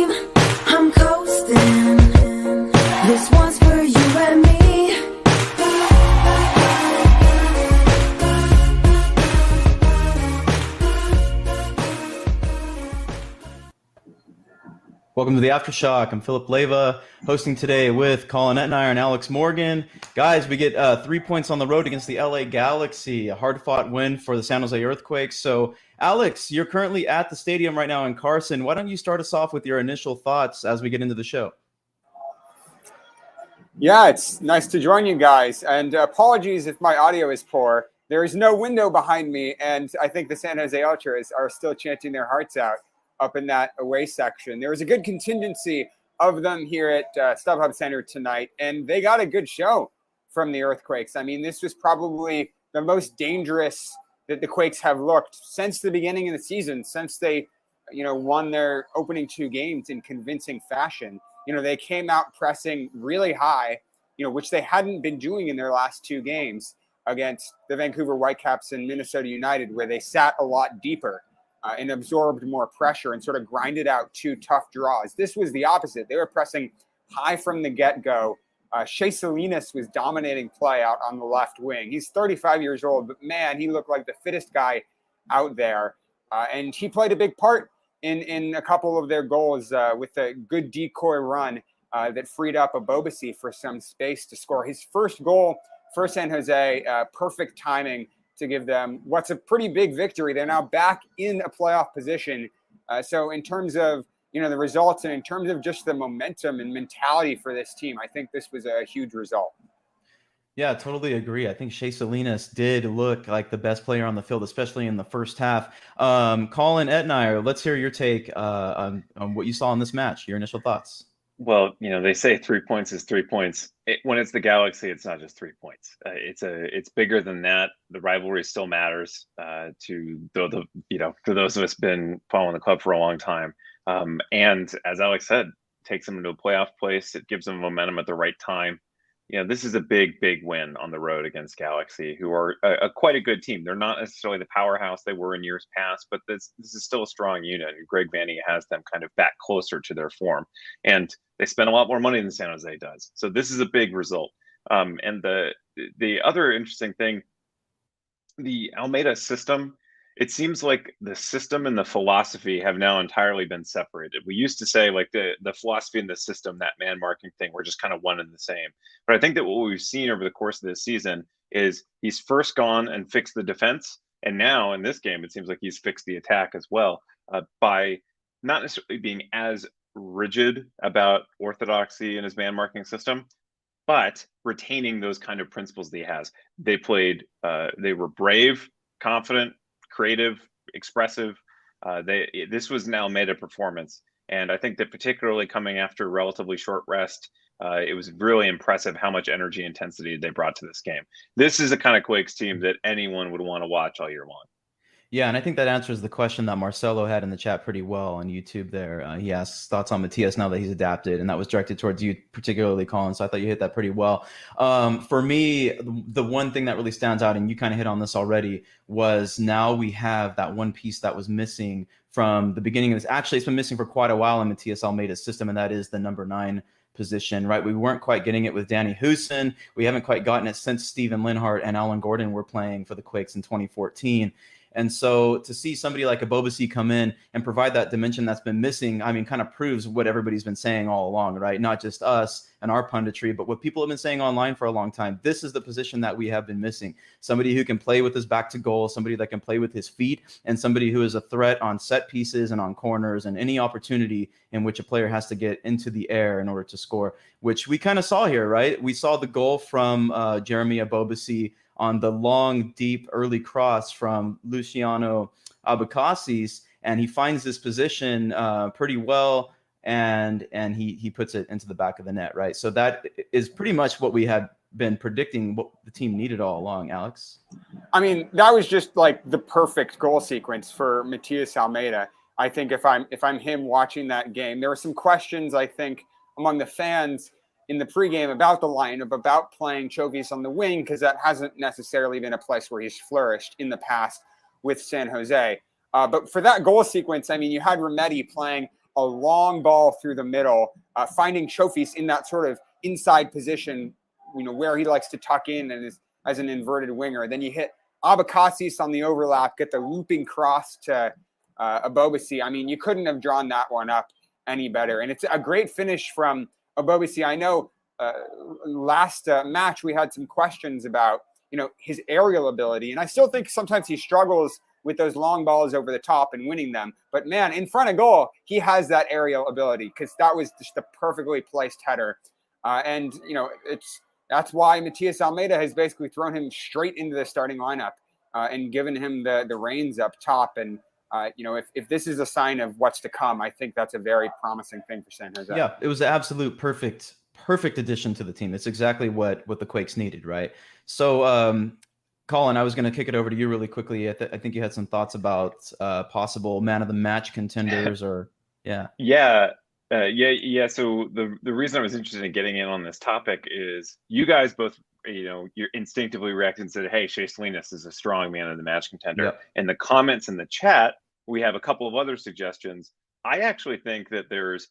I'm coasting. Welcome to the Aftershock. I'm Phillip Leyva, hosting today with Colin Etnire and Alex Morgan. Guys, we get uh, three points on the road against the LA Galaxy, a hard fought win for the San Jose Earthquakes. So, Alex, you're currently at the stadium right now in Carson. Why don't you start us off with your initial thoughts as we get into the show? Yeah, it's nice to join you guys. And apologies if my audio is poor. There is no window behind me, and I think the San Jose Ultras are still chanting their hearts out up in that away section. There was a good contingency of them here at uh, StubHub Center tonight, and they got a good show from the Earthquakes. I mean, this was probably the most dangerous that the Quakes have looked since the beginning of the season, since they, you know, won their opening two games in convincing fashion. You know, they came out pressing really high, you know, which they hadn't been doing in their last two games against the Vancouver Whitecaps and Minnesota United, where they sat a lot deeper uh, and absorbed more pressure and sort of grinded out two tough draws. This was the opposite. They were pressing high from the get go. Uh, Shea Salinas was dominating play out on the left wing. He's 35 years old, but man, he looked like the fittest guy out there. Uh, and he played a big part in, in a couple of their goals uh, with a good decoy run uh, that freed up Ebobisse for some space to score. His first goal for San Jose, uh, perfect timing to give them what's a pretty big victory. They're now back in a playoff position. Uh, so, in terms of you know the results and in terms of just the momentum and mentality for this team, I think this was a huge result. Yeah, totally agree. I think Shea Salinas did look like the best player on the field, especially in the first half. Um, Colin Etnire, let's hear your take uh, on, on what you saw in this match. Your initial thoughts. Well, you know, they say three points is three points. It, when it's the Galaxy, it's not just three points. Uh, it's a it's bigger than that. The rivalry still matters uh, to the, the you know for those of us been following the club for a long time. Um, and as Alex said, takes them into a playoff place. It gives them momentum at the right time you know, this is a big, big win on the road against Galaxy, who are a, a, quite a good team. They're not necessarily the powerhouse they were in years past, but this this is still a strong unit. And Greg Vanney has them kind of back closer to their form, and they spend a lot more money than San Jose does. So this is a big result. Um, and the the other interesting thing, the Almeyda system it seems like the system and the philosophy have now entirely been separated. We used to say like the the philosophy and the system, that man marking thing, were just kind of one and the same. But I think that what we've seen over the course of this season is he's first gone and fixed the defense, and now in this game, it seems like he's fixed the attack as well uh, by not necessarily being as rigid about orthodoxy in his man marking system, but retaining those kind of principles that he has. They played, uh, they were brave, confident, creative, expressive. Uh, they this was an Almeyda performance, and I think that particularly coming after a relatively short rest, uh, it was really impressive how much energy intensity they brought to this game. This is the kind of Quakes team that anyone would want to watch all year long. Yeah, and I think that answers the question that Marcelo had in the chat pretty well on YouTube. There, uh, he asks thoughts on Matias now that he's adapted, and that was directed towards you, particularly, Colin. So I thought you hit that pretty well. Um, for me, the one thing that really stands out, and you kind of hit on this already, was now we have that one piece that was missing from the beginning of this. Actually, it's been missing for quite a while in Matias Almeyda's system, and that is the number nine position, right? We weren't quite getting it with Danny Hoesen. We haven't quite gotten it since Steven Lenhart and Alan Gordon were playing for the Quakes in 2014. And so to see somebody like Ebobisse come in and provide that dimension that's been missing, I mean, kind of proves what everybody's been saying all along, right? Not just us and our punditry, but what people have been saying online for a long time. This is the position that we have been missing. Somebody who can play with his back to goal, somebody that can play with his feet, and somebody who is a threat on set pieces and on corners and any opportunity in which a player has to get into the air in order to score, which we kind of saw here, right? We saw the goal from uh, Jeremy Ebobisse on the long, deep early cross from Luciano Abecassis, and he finds this position uh, pretty well, and and he he puts it into the back of the net, right? So that is pretty much what we had been predicting what the team needed all along, Alex. I mean, that was just like the perfect goal sequence for Matias Almeyda. I think if I'm if I'm him watching that game, there were some questions I think among the fans in the pregame about the lineup, about playing Chofis on the wing, because that hasn't necessarily been a place where he's flourished in the past with San Jose. Uh, but for that goal sequence, I mean, you had Remedi playing a long ball through the middle, uh, finding Chofis in that sort of inside position, you know, where he likes to tuck in and is as an inverted winger. Then you hit Abecassis on the overlap, get the looping cross to uh, Ebobisse. I mean, you couldn't have drawn that one up any better. And it's a great finish from Ebobisse. I know uh, last uh, match we had some questions about you know his aerial ability, and I still think sometimes he struggles with those long balls over the top and winning them. But man, in front of goal, he has that aerial ability because that was just a perfectly placed header. Uh, and you know it's that's why Matias Almeyda has basically thrown him straight into the starting lineup uh, and given him the the reins up top. And uh, you know, if, if this is a sign of what's to come, I think that's a very promising thing for San Jose. Yeah, it was an absolute perfect perfect addition to the team. It's exactly what what the Quakes needed, right? So, um, Colin, I was going to kick it over to you really quickly. I, th- I think you had some thoughts about uh, possible man of the match contenders, or yeah, yeah, uh, yeah, yeah. So the the reason I was interested in getting in on this topic is you guys both, you know, you're instinctively reacted and said, "Hey, Shea Salinas is a strong man of the match contender." Yep. And the comments in the chat, we have a couple of other suggestions. I actually think that there's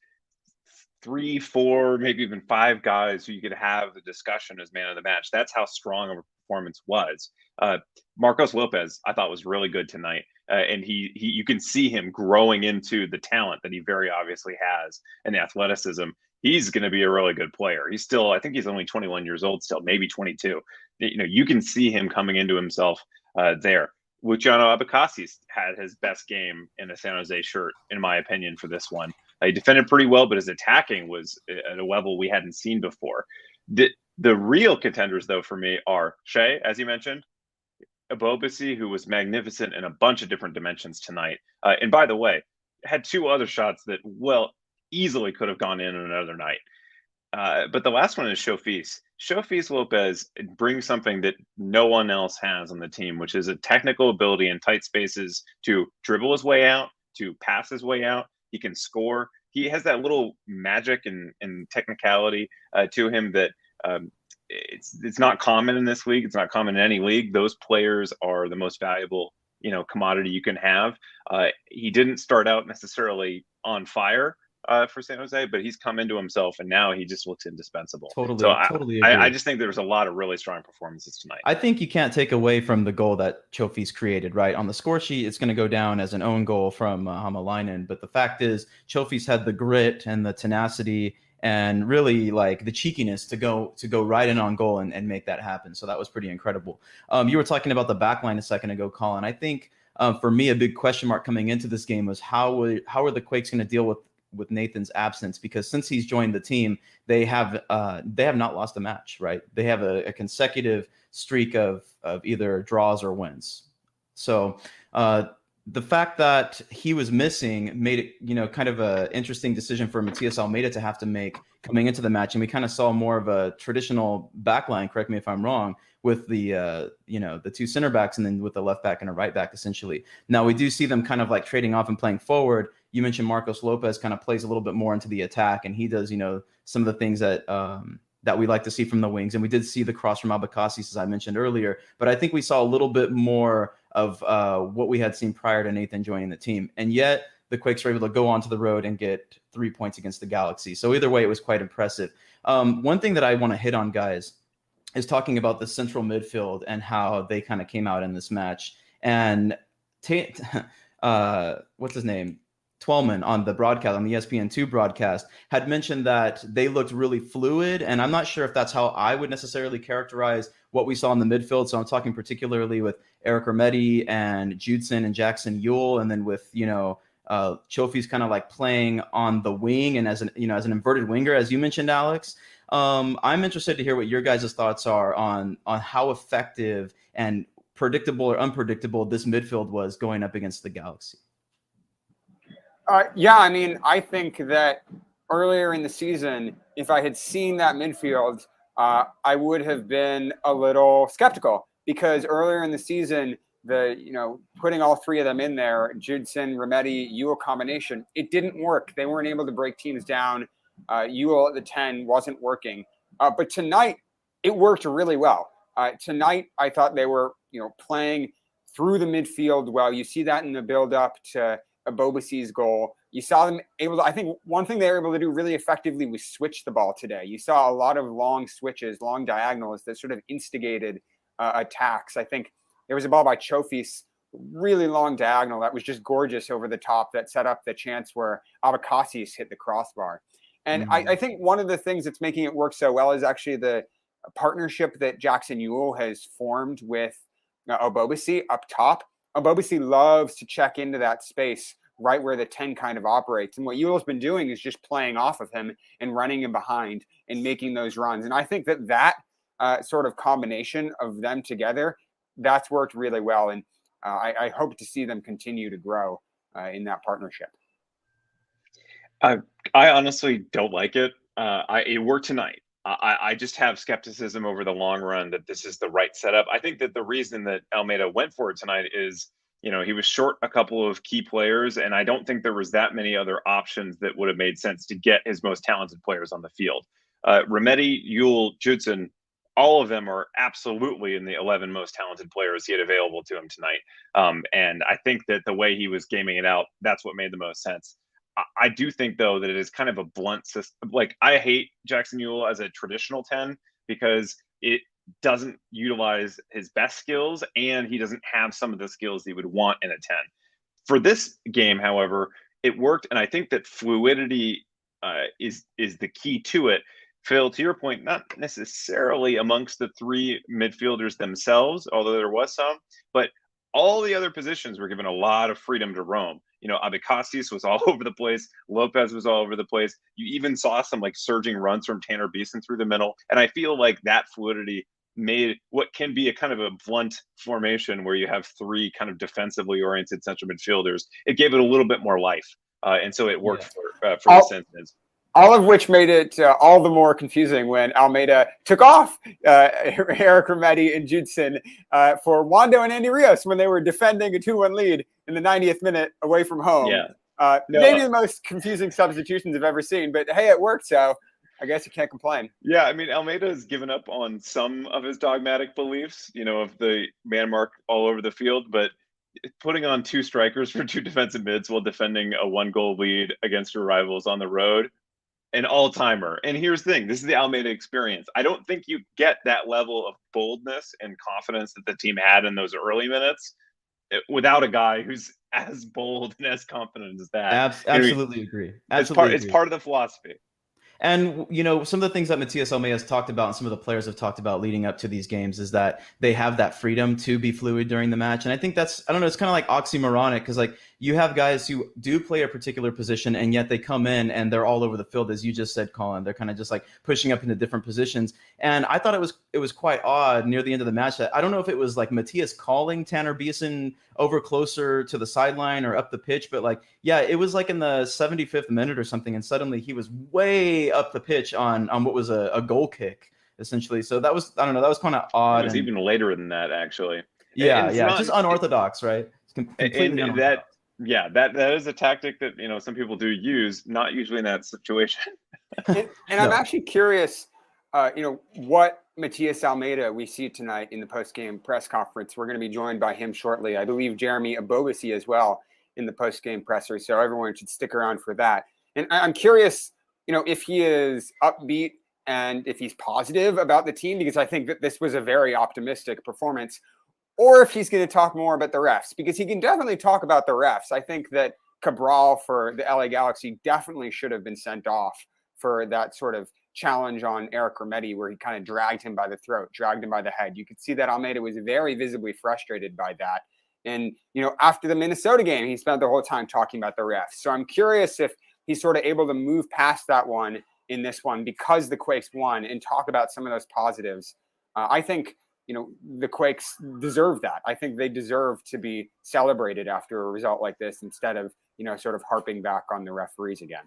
three, four, maybe even five guys who you could have the discussion as man of the match. That's how strong of a performance was. Uh, Marcos Lopez, I thought was really good tonight, uh, and he, he you can see him growing into the talent that he very obviously has and the athleticism. He's going to be a really good player. He's still, I think he's only 21 years old, still maybe 22. You know, you can see him coming into himself uh, there. Luciano Abecassis had his best game in a San Jose shirt, in my opinion, for this one. Uh, he defended pretty well, but his attacking was at a level we hadn't seen before. The, the real contenders, though, for me are Shea, as you mentioned, Ebobisse, who was magnificent in a bunch of different dimensions tonight. Uh, and by the way, had two other shots that, well, easily could have gone in another night. Uh, but the last one is Chofis. Chofis Lopez brings something that no one else has on the team, which is a technical ability in tight spaces to dribble his way out, to pass his way out. He can score. He has that little magic and, and technicality uh, to him that um, it's it's not common in this league. It's not common in any league. Those players are the most valuable, you know, commodity you can have. Uh, he didn't start out necessarily on fire uh, for San Jose, but he's come into himself, and now he just looks indispensable. Totally, So I, totally. I. I just think there was a lot of really strong performances tonight. I think you can't take away from the goal that Chofis created, right? On the score sheet, it's going to go down as an own goal from uh, Hamalainen. But the fact is, Chofis had the grit and the tenacity and really like the cheekiness to go to go right in on goal and, and make that happen. So that was pretty incredible. Um, you were talking about the back line a second ago, Colin. I think um, for me, a big question mark coming into this game was how would how are the Quakes going to deal with with Nathan's absence because since he's joined the team, they have uh, they have not lost a match, right? They have a, a consecutive streak of of either draws or wins. So uh, the fact that he was missing made it, you know, kind of a interesting decision for Matias Almeyda to have to make coming into the match, and we kind of saw more of a traditional backline. Correct me if I'm wrong. With the uh, you know the two center backs and then with the left back and a right back essentially. Now we do see them kind of like trading off and playing forward. You mentioned Marcos Lopez kind of plays a little bit more into the attack, and he does you know some of the things that um, that we like to see from the wings. And we did see the cross from Abecassis, as I mentioned earlier. But I think we saw a little bit more of uh, what we had seen prior to Nathan joining the team. And yet the Quakes were able to go onto the road and get three points against the Galaxy. So either way, it was quite impressive. Um, one thing that I want to hit on, guys, is talking about the central midfield and how they kind of came out in this match. And ta- uh, what's his name? Twellman on the broadcast on the E ESPN2 broadcast had mentioned that they looked really fluid, and I'm not sure if that's how I would necessarily characterize what we saw in the midfield. So I'm talking particularly with Eric Remedi and Judson and Jackson Yueill, and then with you know uh, Chofis kind of like playing on the wing and as an you know as an inverted winger, as you mentioned, Alex. Um, I'm interested to hear what your guys' thoughts are on on how effective and predictable or unpredictable this midfield was going up against the Galaxy. Uh, yeah, I mean, I think that earlier in the season, if I had seen that midfield, uh, I would have been a little skeptical because earlier in the season, the you know putting all three of them in there, Judson, Remedi, Yueill combination, it didn't work. They weren't able to break teams down. Uh, Yueill at the ten wasn't working, uh, but tonight it worked really well. Uh, tonight, I thought they were you know playing through the midfield well. You see that in the build up to Ebobisse's goal. You saw them able to, I think one thing they were able to do really effectively was switch the ball today. You saw a lot of long switches, long diagonals that sort of instigated uh, attacks. I think there was a ball by Chofis, really long diagonal that was just gorgeous over the top that set up the chance where Abecassis hit the crossbar. And mm-hmm. I, I, think one of the things that's making it work so well is actually the partnership that Jackson Yueill has formed with uh, Ebobisse up top. Ebobisse loves to check into that space right where the 10 kind of operates. And what Yueill's been doing is just playing off of him and running him behind and making those runs. And I think that that uh, sort of combination of them together, that's worked really well. And uh, I, I, hope to see them continue to grow uh, in that partnership. I, I honestly don't like it. Uh, I, it worked tonight. I, I, just have skepticism over the long run that this is the right setup. I think that the reason that Almeyda went for it tonight is, you know, he was short a couple of key players, and I don't think there was that many other options that would have made sense to get his most talented players on the field. Uh, Remedi, Yueill, Judson, all of them are absolutely in the 11 most talented players he had available to him tonight. Um, and I think that the way he was gaming it out, that's what made the most sense. I do think though that it is kind of a blunt system. Like I hate Jackson Yueill as a traditional 10 because it doesn't utilize his best skills and he doesn't have some of the skills he would want in a 10. For this game, however, it worked and I think that fluidity uh, is is the key to it. Phil, to your point, not necessarily amongst the three midfielders themselves, although there was some, but all the other positions were given a lot of freedom to roam you know, Abecassis was all over the place. Lopez was all over the place. You even saw some like surging runs from Tanner Beason through the middle. And I feel like that fluidity made what can be a kind of a blunt formation where you have three kind of defensively oriented central midfielders. It gave it a little bit more life. Uh, and so it worked yeah. for, uh, for this instance. All of which made it uh, all the more confusing when Almeyda took off uh, Eric Remedi and Judson uh, for Wondo and Andy Rios when they were defending a 2 1 lead in the 90th minute away from home. Yeah. Uh, no. Maybe the most confusing substitutions I've ever seen, but hey, it worked. So I guess you can't complain. Yeah, I mean, Almeyda has given up on some of his dogmatic beliefs, you know, of the man mark all over the field, but putting on two strikers for two defensive mids while defending a one goal lead against your rivals on the road, an all timer. And here's the thing this is the Almeyda experience. I don't think you get that level of boldness and confidence that the team had in those early minutes eh, without a guy who's as bold and as confident as that. Ab- absolutely agree. Absolutely it's part, agree. it's part of the philosophy. And you know, some of the things that Matias Almeyda has talked about, and some of the players have talked about leading up to these games, is that they have that freedom to be fluid during the match. And I think that's I don't know, it's kind of like oxymoronic because like you have guys who do play a particular position and yet they come in and they're all over the field as you just said colin. They're kind of just like pushing up into different positions. And i thought it was it was quite odd near the end of the match that i don't know if it was like matthias calling tanner beason over closer to the sideline or up the pitch but like yeah it was like in the 75th minute or something and suddenly he was way up the pitch on on what was a, a goal kick essentially. So that was i don't know that was kind of odd it was and, even later than that actually. Yeah yeah not, just unorthodox right? Completely and, and that yeah, that that is a tactic that you know some people do use, not usually in that situation. and, and no. I'm actually curious, uh, you know, what Matias Almeyda we see tonight in the post game press conference. We're going to be joined by him shortly. I believe Jeremy Ebobisse as well in the post game presser, so everyone should stick around for that. And I'm curious, you know, if he is upbeat and if he's positive about the team, because I think that this was a very optimistic performance or if he's going to talk more about the refs because he can definitely talk about the refs. I think that Cabral for the LA Galaxy definitely should have been sent off for that sort of challenge on Eric Remedi where he kind of dragged him by the throat, dragged him by the head. You could see that Almeyda was very visibly frustrated by that. And, you know, after the Minnesota game, he spent the whole time talking about the refs. So I'm curious if he's sort of able to move past that one in this one because the Quakes won and talk about some of those positives. Uh, I think you know the Quakes deserve that. I think they deserve to be celebrated after a result like this instead of you know sort of harping back on the referees again.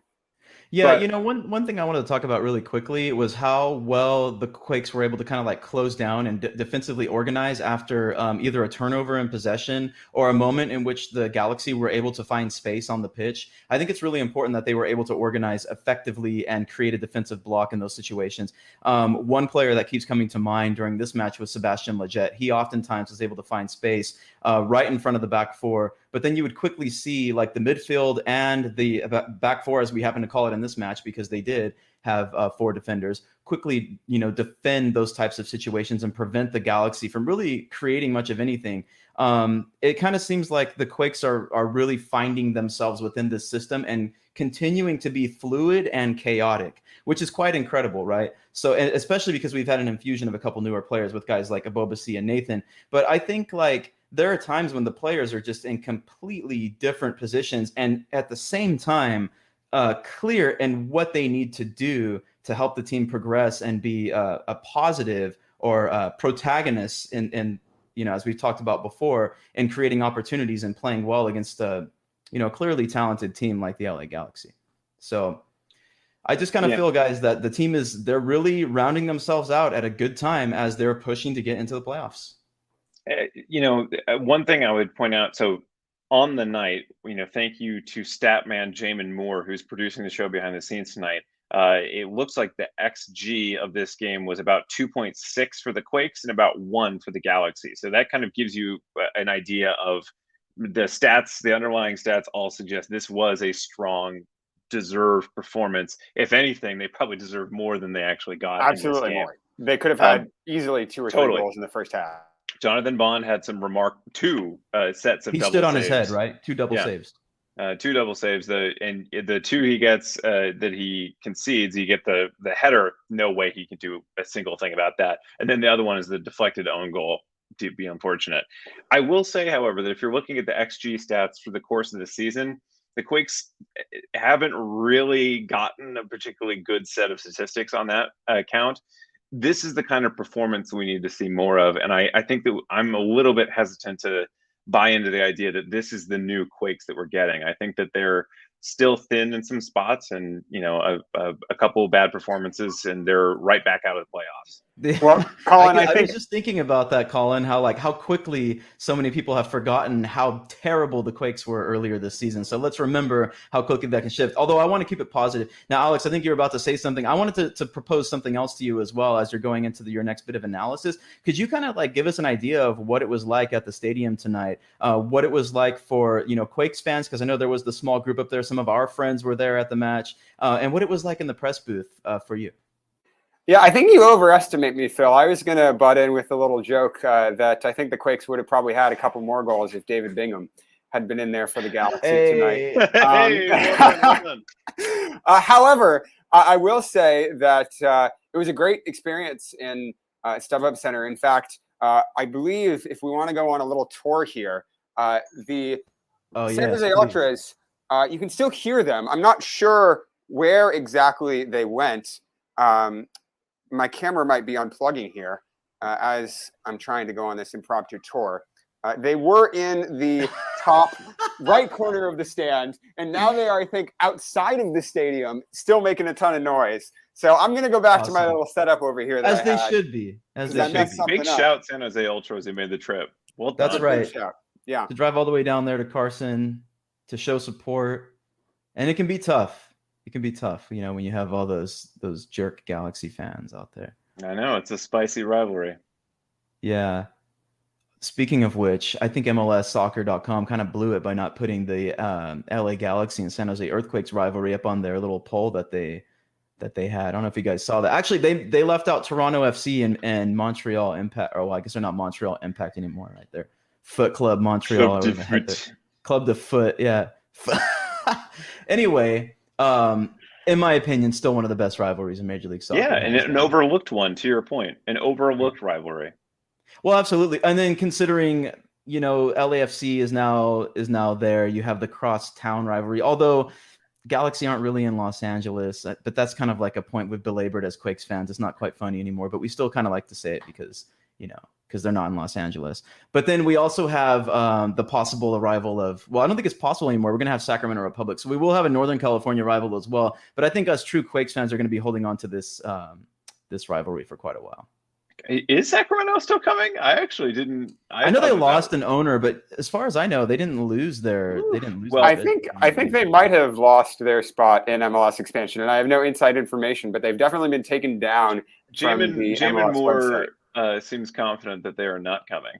Yeah, but, you know, one one thing I wanted to talk about really quickly was how well the Quakes were able to kind of like close down and d- defensively organize after um, either a turnover in possession or a moment in which the Galaxy were able to find space on the pitch. I think it's really important that they were able to organize effectively and create a defensive block in those situations. Um, one player that keeps coming to mind during this match was Sebastian Lletget. He oftentimes was able to find space uh, right in front of the back four but then you would quickly see like the midfield and the back four, as we happen to call it in this match, because they did have uh, four defenders quickly, you know, defend those types of situations and prevent the Galaxy from really creating much of anything. Um, it kind of seems like the Quakes are are really finding themselves within this system and continuing to be fluid and chaotic, which is quite incredible, right? So, especially because we've had an infusion of a couple newer players with guys like Ebobisse and Nathan. But I think like there are times when the players are just in completely different positions and at the same time uh, clear in what they need to do to help the team progress and be uh, a positive or uh, protagonist in, in you know as we've talked about before in creating opportunities and playing well against a you know clearly talented team like the LA Galaxy. So I just kind of yeah. feel, guys, that the team is they're really rounding themselves out at a good time as they're pushing to get into the playoffs. Uh, you know, uh, one thing I would point out. So on the night, you know, thank you to Statman Jamon Moore, who's producing the show behind the scenes tonight. Uh, it looks like the XG of this game was about 2.6 for the Quakes and about one for the Galaxy. So that kind of gives you uh, an idea of the stats, the underlying stats all suggest this was a strong, deserved performance. If anything, they probably deserve more than they actually got. Absolutely more. They could have had um, easily two or totally. three goals in the first half. Jonathan Bond had some remark two uh, sets of. He stood on saves. his head, right? Two double yeah. saves. Uh, two double saves. The and the two he gets uh, that he concedes, you get the the header. No way he can do a single thing about that. And then the other one is the deflected own goal. To be unfortunate. I will say, however, that if you're looking at the XG stats for the course of the season, the Quakes eh, haven't really gotten a particularly good set of statistics on that account this is the kind of performance we need to see more of. And I, I think that I'm a little bit hesitant to buy into the idea that this is the new Quakes that we're getting. I think that they're still thin in some spots and, you know, a, a, a couple bad performances and they're right back out of the playoffs. Well, Colin, I, I, think... I, was just thinking about that, Colin. How like how quickly so many people have forgotten how terrible the Quakes were earlier this season. So let's remember how quickly that can shift. Although I want to keep it positive. Now, Alex, I think you're about to say something. I wanted to, to propose something else to you as well as you're going into the, your next bit of analysis. Could you kind of like give us an idea of what it was like at the stadium tonight? Uh, what it was like for you know Quakes fans, because I know there was the small group up there. Some of our friends were there at the match, uh, and what it was like in the press booth uh, for you. Yeah, I think you overestimate me, Phil. I was going to butt in with a little joke uh, that I think the Quakes would have probably had a couple more goals if David Bingham had been in there for the Galaxy hey. tonight. Um, uh, however, I, I, will say that uh, it was a great experience in uh, StubHub Center. In fact, uh, I believe if we want to go on a little tour here, uh, the oh, San yes, Jose Ultras, uh, you can still hear them. I'm not sure where exactly they went. Um, my camera might be unplugging here uh, as I'm trying to go on this impromptu tour. Uh, they were in the top right corner of the stand, and now they are, I think, outside of the stadium, still making a ton of noise. So I'm going to go back awesome. to my little setup over here. As they should be. As they should be. Big up. shout San Jose Ultras who made the trip. Well, that's right. Yeah. To drive all the way down there to Carson to show support, and it can be tough it can be tough, you know, when you have all those those jerk Galaxy fans out there. I know it's a spicy rivalry. Yeah. Speaking of which, I think MLSsoccer.com kind of blew it by not putting the um, LA Galaxy and San Jose Earthquakes rivalry up on their little poll that they that they had. I don't know if you guys saw that. Actually, they they left out Toronto FC and, and Montreal Impact. Or well, I guess they're not Montreal Impact anymore, right? They're Foot Club Montreal. Club. Club de Foot. Yeah. anyway, um, in my opinion, still one of the best rivalries in Major League Soccer. Yeah, and an overlooked one. To your point, an overlooked rivalry. Well, absolutely. And then considering you know LAFC is now is now there, you have the cross town rivalry. Although Galaxy aren't really in Los Angeles, uh, but that's kind of like a point we've belabored as Quakes fans. It's not quite funny anymore, but we still kind of like to say it because you know because they're not in Los Angeles. But then we also have um, the possible arrival of, well, I don't think it's possible anymore. We're going to have Sacramento Republic. So we will have a Northern California rival as well. But I think us true Quakes fans are going to be holding on to this um, this rivalry for quite a while. Is Sacramento still coming? I actually didn't. I, I know they lost an owner, but as far as I know, they didn't lose their. Ooh. They didn't lose. Well, I think I think they might have lost their spot in MLS expansion, and I have no inside information, but they've definitely been taken down. Jamon, Jamon Moore website uh, seems confident that they are not coming.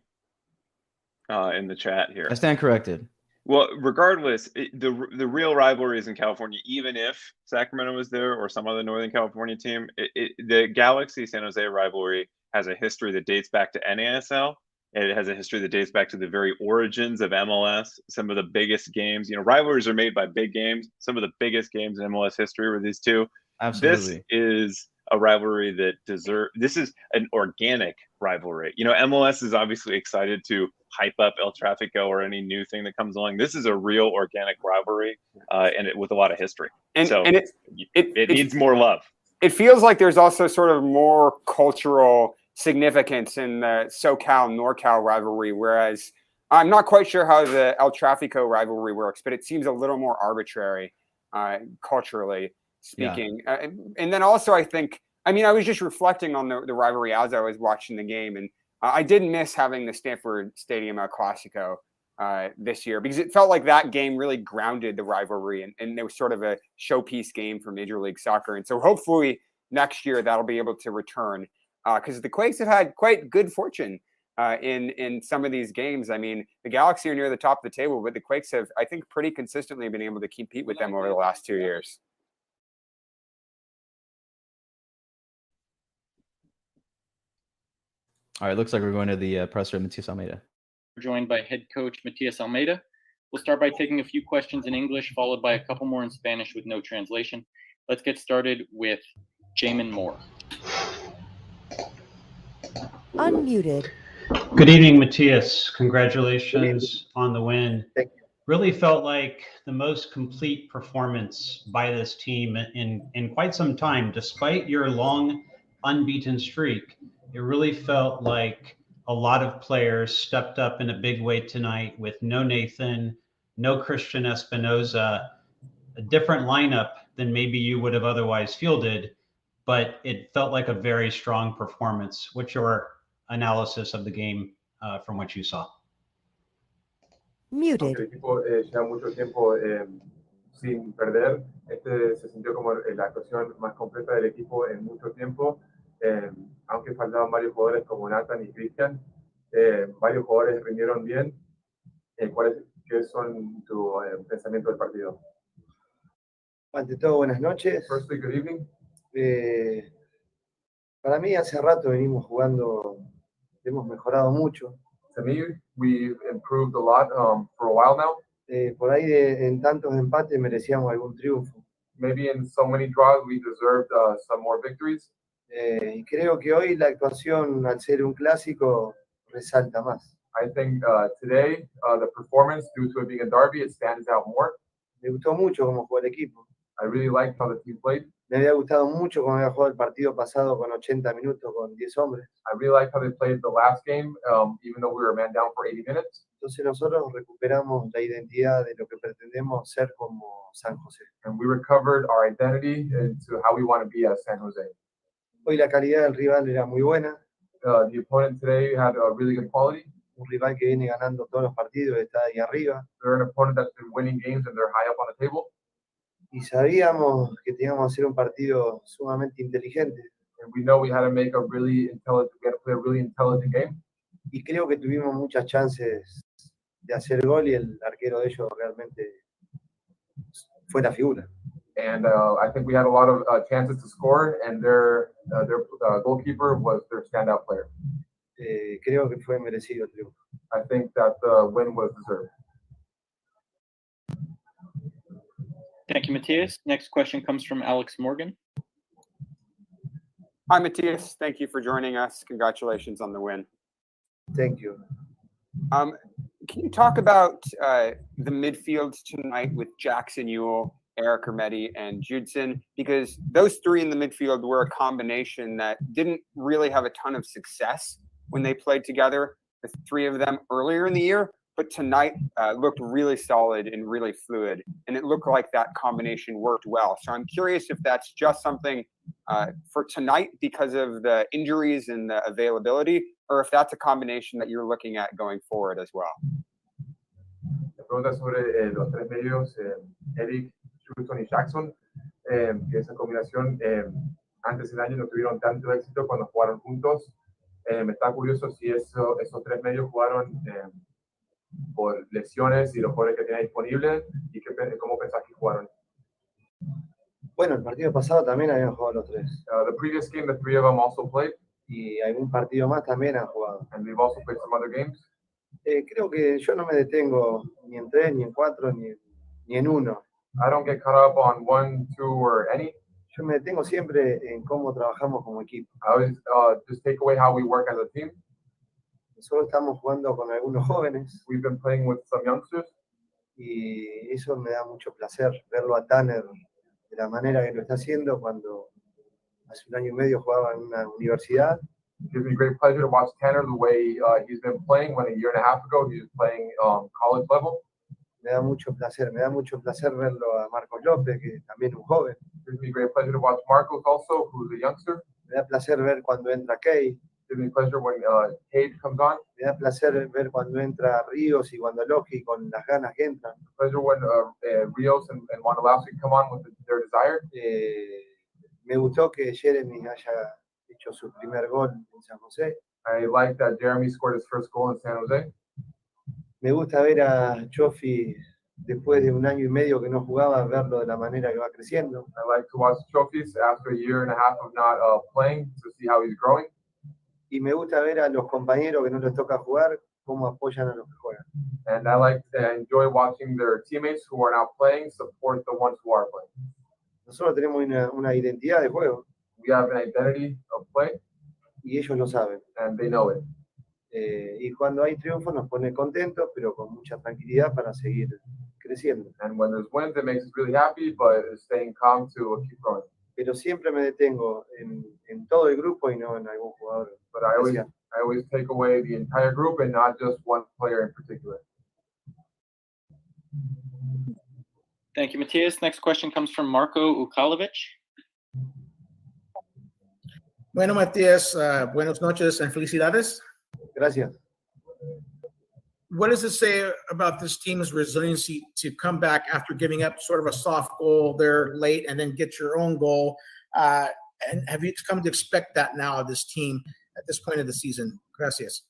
Uh, in the chat here, I stand corrected. Well, regardless, it, the the real rivalries in California, even if Sacramento was there or some other Northern California team, it, it, the Galaxy San Jose rivalry has a history that dates back to NASL. It has a history that dates back to the very origins of MLS. Some of the biggest games, you know, rivalries are made by big games. Some of the biggest games in MLS history were these two. Absolutely. This is a rivalry that deserve. This is an organic rivalry. You know, MLS is obviously excited to hype up El Tráfico or any new thing that comes along. This is a real organic rivalry, uh, and it, with a lot of history. And, so and it, it, it, it needs more love. it feels like there's also sort of more cultural significance in the SoCal NorCal rivalry, whereas I'm not quite sure how the El Tráfico rivalry works, but it seems a little more arbitrary uh, culturally Yeah. speaking. Uh, and then also, I think, I mean, I was just reflecting on the, the rivalry as I was watching the game, and uh, I did miss having the Stanford Stadium El Clasico uh, this year because it felt like that game really grounded the rivalry and, and it was sort of a showpiece game for Major League Soccer. And so hopefully next year that'll be able to return because the Quakes have had quite good fortune uh, in in some of these games. I mean, the Galaxy are near the top of the table, but the Quakes have, I think, pretty consistently been able to compete with them over the last two years. All right, looks like we're going to the uh, presser of Matias Almeyda. We're joined by head coach Matias Almeyda. We'll start by taking a few questions in English, followed by a couple more in Spanish with no translation. Let's get started with Jamon Moore. Unmuted. Good evening, Matthias. Congratulations on the win. Thank Really felt like the most complete performance by this team in, in quite some time, despite your long unbeaten streak. It really felt like a lot of players stepped up in a big way tonight with no Nathan, no Cristian Espinoza, a different lineup than maybe you would have otherwise fielded, but it felt like a very strong performance. What's your analysis of the game uh, from what you saw? Muted. el equipo eh, lleva mucho tiempo eh, sin perder, este se sintió como la actuación más completa del equipo en mucho tiempo. Eh, aunque faltaban varios jugadores como Nathan y Cristian, eh, varios jugadores rindieron bien. Eh, ¿Cuáles qué son tu eh, pensamiento del partido? Ante todo, buenas noches. Firstly, good evening. Eh, para mí, hace rato venimos jugando, hemos mejorado mucho. To me, we've improved a lot um, for a while now. Eh, por ahí, de- en tantos empates, merecíamos algún triunfo. Maybe in so many draws, we deserved uh, some more victories. Eh, y creo que hoy la actuación, al ser un clásico, resalta más. I think uh, today, uh, the performance, due to it being a derby, it stands out more. Me gustó mucho cómo jugó el equipo. I really liked how the team played. Me había gustado mucho cómo había jugado el partido pasado con 80 minutos, con 10 hombres. I really liked how they played the last game, um, even though we were man down for 80 minutes. Entonces nosotros recuperamos la identidad de lo que pretendemos ser como San José. And we recovered our identity into how we want to be as San Jose. Hoy la calidad del rival era muy buena, Uh, the opponent today had a really good quality. un rival que viene ganando todos los partidos, está ahí arriba. They're an opponent that's been winning games and they're high up on the table. y sabíamos que teníamos que hacer un partido sumamente inteligente And we know we had to make a really intelligent, we had to play a really intelligent game. y creo que tuvimos muchas chances de hacer gol y el arquero de ellos realmente fue la figura. And uh, I think we had a lot of uh, chances to score, and their uh, their uh, goalkeeper was their standout player. Eh, creo que fue merecido el triunfo. I think that the win was deserved. Thank you, Matthias. Next question comes from Alex Morgan. Hi, Matthias. Thank you for joining us. Congratulations on the win. Thank you. Um, can you talk about uh, the midfield tonight with Jackson Yueill, Eric Remedi, and Judson? Because those three in the midfield were a combination that didn't really have a ton of success when they played together, the three of them earlier in the year. But tonight uh, looked really solid and really fluid, and it looked like that combination worked well. So I'm curious if that's just something uh, for tonight because of the injuries and the availability, or if that's a combination that you're looking at going forward as well. Pregunta sobre eh, los tres medios, eh, Eric, Houston y Jackson, eh, que esa combinación eh, antes del año no tuvieron tanto éxito cuando jugaron juntos. Eh, me está curioso si eso, esos tres medios jugaron eh, por lesiones y los jugadores que tenía disponibles y qué, pe- cómo pensás que jugaron. Bueno, el partido pasado también habían jugado los tres. Uh, the previous game, the three of them also played, Y algún partido más también han jugado. and we've also played some other games. Eh, creo que yo no me detengo ni en tres, ni en cuatro, ni, ni en uno. I don't get caught up on one, two, or any. Yo me detengo siempre en cómo trabajamos como equipo. I always uh, just take away how we work as a team. Nosotros estamos jugando con algunos jóvenes We've been playing with some youngsters, y eso me da mucho placer verlo a Tanner de la manera que lo está haciendo cuando hace un año y medio jugaba en una universidad It gives me great pleasure to watch Tanner the way uh, he's been playing. When a year and a half ago he was playing um, college level. Me da mucho placer, me da mucho placer verlo a Marcos López, que también es un joven, me great pleasure to watch Marcos also, who's a youngster. me da placer ver cuando entra Kay, pleasure when uh, Cade comes on. me da placer ver cuando entra Ríos y cuando Logi con las ganas que entran. Pleasure when uh, uh, Rios and, and Wondolowski come on with their desire. Eh, me gustó que Jeremy haya hecho su primer gol en San José. I like that Jeremy scored his first goal in San Jose. Me gusta ver a Chofi después de un año y medio que no jugaba, verlo de la manera que va creciendo. I like to watch trophies after a year and a half of not uh, playing to see how he's growing. Y me gusta ver a los compañeros que no les toca jugar, cómo apoyan a los que juegan. And I like I enjoy watching their teammates who are not playing support the ones who are playing. Nosotros tenemos una, una identidad de juego We have an identity of play y ellos lo saben. and they know it. Eh, y cuando hay triunfo nos pone contentos, pero con mucha tranquilidad para seguir creciendo. And when there's wins, it makes us really happy, but it's staying calm to keep growing. Pero siempre me detengo en, en todo el grupo y no en algún jugador. But I always. I always take away the entire group and not just one player in particular. Thank you, Matthias. Next question comes from Marco Ukalovic. Bueno, Matías, uh, buenas noches and felicidades. Gracias. What does it say about this team's resiliency to come back after giving up sort of a soft goal there late and then get your own goal? Uh, and have you come to expect that now of this team at this point of the season? Gracias.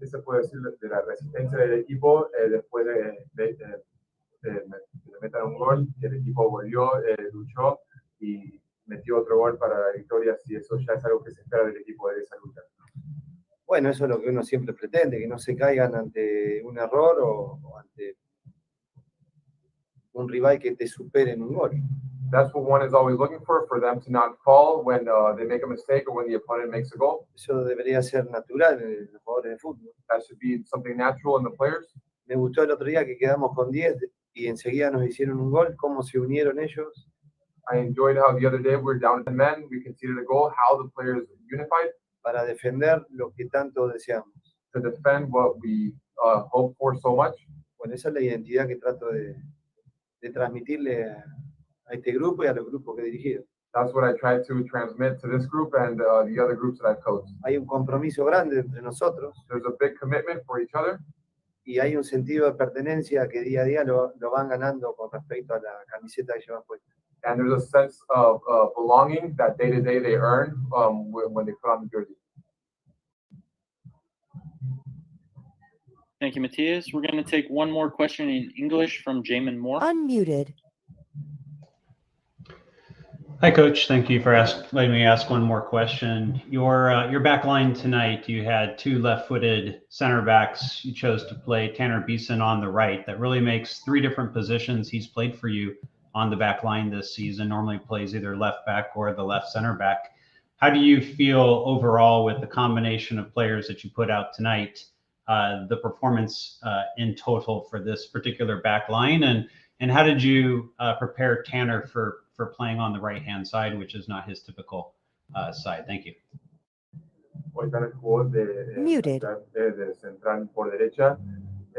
¿Qué se puede decir de- de la resistencia del equipo eh, después de, de- de- de me- que metan un gol? El equipo volvió, eh, luchó y metió otro gol para la victoria. Si eso ya es algo que se espera del equipo de esa lucha. Bueno, eso es lo que uno siempre pretende, que no se caigan ante un error o, o ante un rival que te supere en un gol. That's what one is always looking for, for them to not fall when uh, they make a mistake or when the opponent makes a goal. Eso debería ser natural en los jugadores de fútbol. That should be something natural in the players. Me gustó el otro día que quedamos con 10 y enseguida nos hicieron un gol, cómo se unieron ellos. I enjoyed how the other day we were down 10 men, we conceded a goal, how the players unified para defender lo que tanto deseamos. to defend what we uh, hope for so much. Bueno, esa es la identidad que trato de, de transmitirle a, a este grupo y a los grupos que he dirigido. That's what I try to transmit to this group and uh, the other groups that I've coached. Hay un compromiso grande entre nosotros There's a big commitment for each other, y hay un sentido de pertenencia que día a día lo, lo van ganando con respecto a la camiseta que llevan puesta. And there's a sense of uh, belonging that day to day they earn um, when, when they put on the jersey. Thank you, Matthias. We're going to take one more question in English from Jamon Moore. Unmuted. Hi, Coach. Thank you for ask, letting me ask one more question. Your uh, your back line tonight, you had two left-footed center backs. You chose to play Tanner Beason on the right. That really makes three different positions he's played for you on the back line this season. Normally plays either left back or the left center back. How do you feel overall with the combination of players that you put out tonight? Uh, the performance uh, in total for this particular back line, and and how did you uh, prepare Tanner for for playing on the right hand side, which is not his typical uh, side? Thank you. Hoy Tanner jugó de, de, Muted. de- de central por derecha.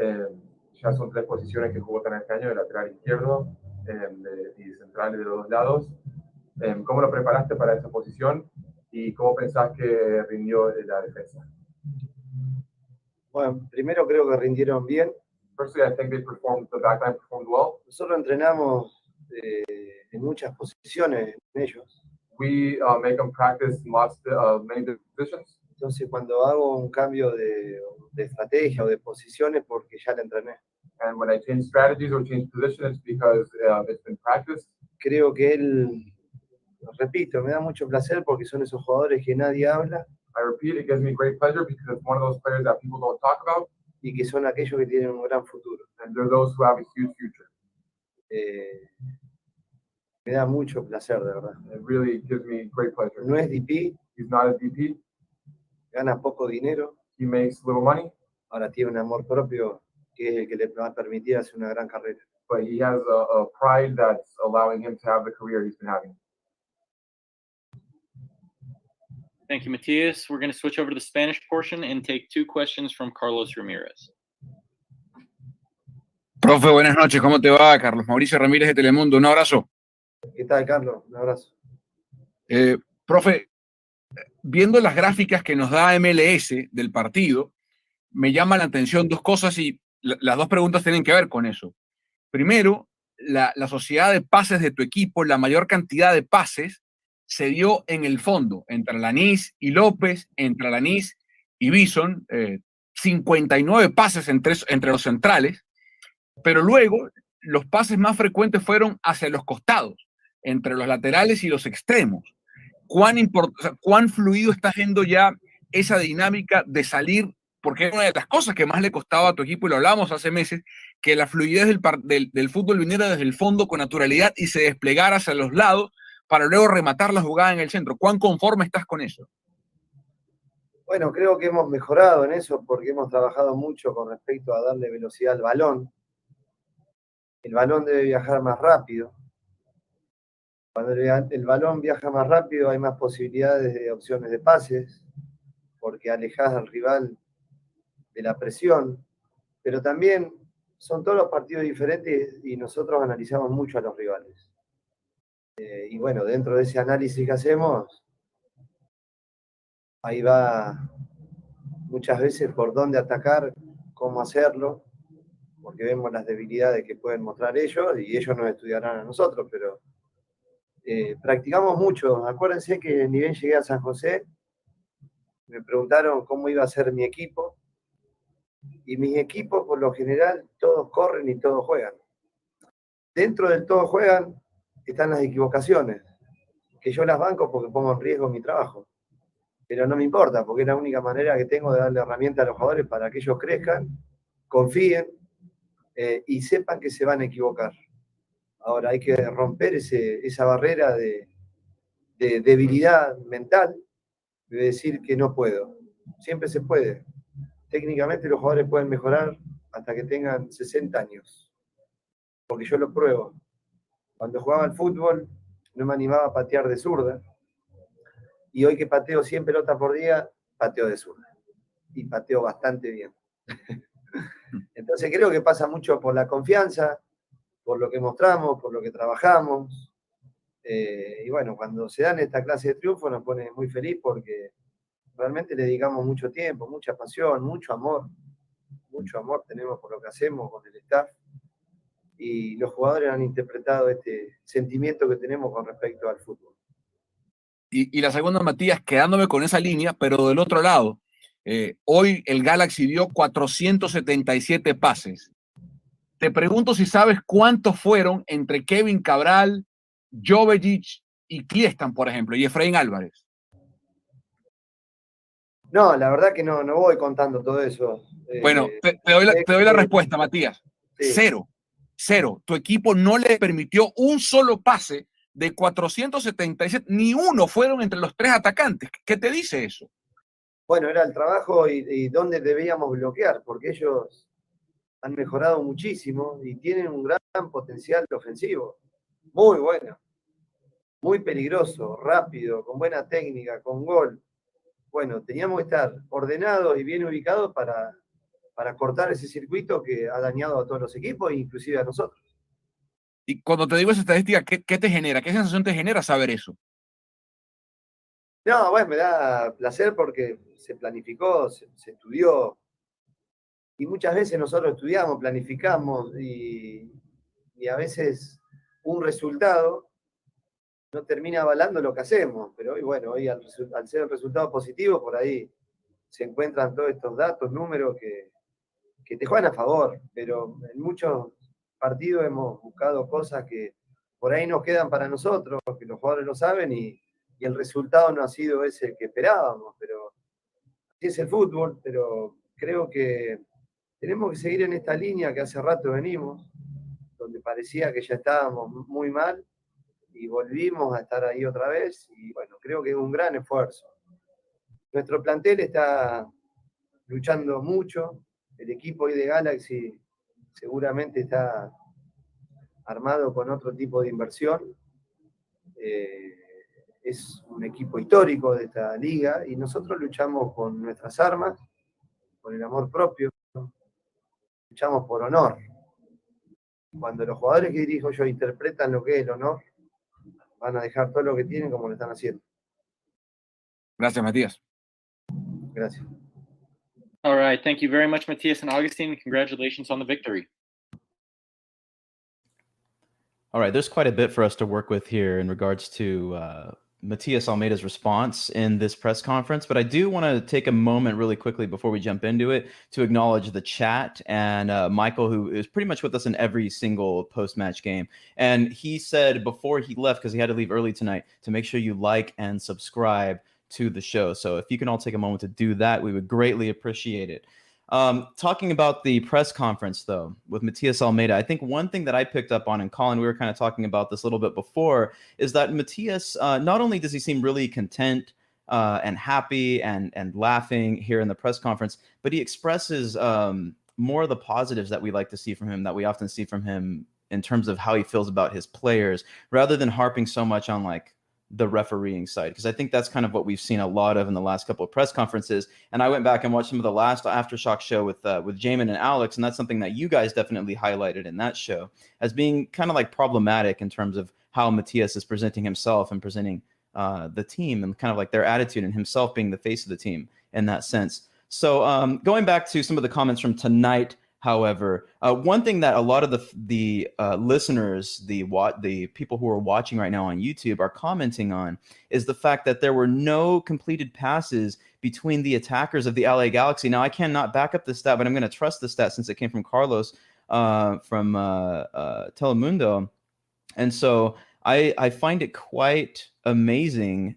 Eh, ya son tres posiciones que jugó Tanner este año, de lateral izquierdo eh, y central de los dos lados. Eh, ¿Cómo lo preparaste para esa posición y cómo pensás que rindió en la defensa? Bueno, primero creo que rindieron bien. Firstly, I think they performed, the backline performed well. Nosotros entrenamos eh, en muchas posiciones en ellos. We uh, make them practice lots, uh, many positions. Entonces cuando hago un cambio de, de estrategia o de posiciones, porque ya la entrené. And when I change strategies or change position, it's because uh, it's been practiced. Creo que él, repito, me da mucho placer porque son esos jugadores que nadie habla I repeat, it gives me great pleasure because it's one of those players that people don't talk about, y que son aquellos que tienen un gran futuro. and they're those who have a huge future. Eh, me da mucho placer, de verdad. It really gives me great pleasure. No es DP, He's not a DP. gana poco dinero, He makes little money, ahora tiene un amor propio que es el que le va a permitir hacer una gran carrera. but he has a, a pride that's allowing him to have the career he's been having. Thank you, Matias. We're going to switch over to the Spanish portion and take two questions from Carlos Ramirez. Profe, buenas noches, ¿cómo te va? Carlos Mauricio Ramírez de Telemundo, un abrazo. ¿Qué tal, Carlos? Un abrazo. Eh, profe, viendo las gráficas que nos da MLS del partido, me llama la atención dos cosas y las dos preguntas tienen que ver con eso. Primero, la, la sociedad de pases de tu equipo, la mayor cantidad de pases se dio en el fondo, entre Alanís y López, entre Alanís y Bison, eh, 59 pases entre, entre los centrales, pero luego los pases más frecuentes fueron hacia los costados, entre los laterales y los extremos. ¿Cuán, import- cuán fluido está yendo ya esa dinámica de salir? Porque es una de las cosas que más le costaba a tu equipo, y lo hablamos hace meses, que la fluidez del, fútbol viniera desde el fondo con naturalidad y se desplegara hacia los lados para luego rematar la jugada en el centro. ¿Cuán conforme estás con eso? Bueno, creo que hemos mejorado en eso porque hemos trabajado mucho con respecto a darle velocidad al balón. El balón debe viajar más rápido. Cuando el balón viaja más rápido hay más posibilidades de opciones de pases porque alejas al rival de la presión. Pero también son todos los partidos diferentes y nosotros analizamos mucho a los rivales. Eh, y bueno, dentro de ese análisis que hacemos, ahí va muchas veces por dónde atacar, cómo hacerlo, porque vemos las debilidades que pueden mostrar ellos y ellos nos estudiarán a nosotros, pero eh, practicamos mucho. Acuérdense que ni bien llegué a San José, me preguntaron cómo iba a ser mi equipo, y mis equipos por lo general todos corren y todos juegan. Dentro del todo juegan están las equivocaciones, que yo las banco porque pongo en riesgo mi trabajo pero no me importa, porque es la única manera que tengo de darle herramienta a los jugadores para que ellos crezcan, confíen eh, y sepan que se van a equivocar. Ahora hay que romper ese, esa barrera de, de debilidad mental, de decir que no puedo. Siempre se puede. Técnicamente los jugadores pueden mejorar hasta que tengan 60 años, porque yo lo pruebo. Cuando jugaba al fútbol no me animaba a patear de zurda, y hoy que pateo 100 pelotas por día, pateo de zurda. Y pateo bastante bien. Entonces creo que pasa mucho por la confianza, por lo que mostramos, por lo que trabajamos. Eh, y bueno, cuando se dan esta clase de triunfo nos pone muy feliz porque realmente le dedicamos mucho tiempo, mucha pasión, mucho amor. Mucho amor tenemos por lo que hacemos con el staff. Y los jugadores han interpretado este sentimiento que tenemos con respecto al fútbol. Y, y la segunda, Matías, quedándome con esa línea, pero del otro lado, eh, hoy el Galaxy dio 477 pases. Te pregunto si sabes cuántos fueron entre Kevin Cabral, Jovejic y Kiestan, por ejemplo, y Efraín Álvarez. No, la verdad que no, no voy contando todo eso. Eh, Bueno, te, te doy la, te doy la respuesta, Matías. Sí. Cero, cero. Tu equipo no le permitió un solo pase de 477, ni uno fueron entre los tres atacantes. ¿Qué te dice eso? Bueno, era el trabajo y, y dónde debíamos bloquear, porque ellos han mejorado muchísimo y tienen un gran potencial ofensivo. Muy bueno, muy peligroso, rápido, con buena técnica, con gol. Bueno, teníamos que estar ordenados y bien ubicados para, para cortar ese circuito que ha dañado a todos los equipos, inclusive a nosotros. Y cuando te digo esa estadística, ¿qué, qué te genera? ¿Qué sensación te genera saber eso? No, bueno, me da placer porque se planificó, se, se estudió. Y muchas veces nosotros estudiamos, planificamos y, y a veces un resultado no termina avalando lo que hacemos. Pero hoy, bueno, hoy al, al ser el resultado positivo, por ahí se encuentran todos estos datos, números que, que te juegan a favor, pero en muchos partidos hemos buscado cosas que por ahí nos quedan para nosotros, que los jugadores lo saben y, y el resultado no ha sido ese que esperábamos, pero así es el fútbol, pero creo que tenemos que seguir en esta línea que hace rato venimos, donde parecía que ya estábamos muy mal y volvimos a estar ahí otra vez y bueno, creo que es un gran esfuerzo. Nuestro plantel está luchando mucho, el equipo hoy de Galaxy seguramente está armado con otro tipo de inversión. Eh, es un equipo histórico de esta liga y nosotros luchamos con nuestras armas, con el amor propio, luchamos por honor. Cuando los jugadores que dirijo yo interpretan lo que es el honor, van a dejar todo lo que tienen como lo están haciendo. Gracias, Matías. Gracias. All right. Thank you very much, Matias and Augustine. Congratulations on the victory. All right, there's quite a bit for us to work with here in regards to uh, Matias Almeyda's response in this press conference, but I do want to take a moment really quickly before we jump into it to acknowledge the chat and uh, Michael, who is pretty much with us in every single post match game. And he said before he left, because he had to leave early tonight, to make sure you like and subscribe to the show. So if you can all take a moment to do that, we would greatly appreciate it. Um, talking about the press conference, though, with Matias Almeyda, I think one thing that I picked up on, and Colin, we were kind of talking about this a little bit before, is that Matias, uh, not only does he seem really content uh, and happy and and laughing here in the press conference, but he expresses um, more of the positives that we like to see from him, that we often see from him in terms of how he feels about his players, rather than harping so much on like the refereeing side because I think that's kind of what we've seen a lot of in the last couple of press conferences. And I went back and watched some of the last aftershock show with uh, with Jamon and Alex, and that's something that you guys definitely highlighted in that show as being kind of like problematic in terms of how Matias is presenting himself and presenting uh, the team and kind of like their attitude and himself being the face of the team in that sense. So um, going back to some of the comments from tonight However, uh, one thing that a lot of the the uh, listeners, the what the people who are watching right now on YouTube are commenting on is the fact that there were no completed passes between the attackers of the LA Galaxy. Now, I cannot back up the stat, but I'm going to trust the stat since it came from Carlos uh, from uh, uh, Telemundo, and so I I find it quite amazing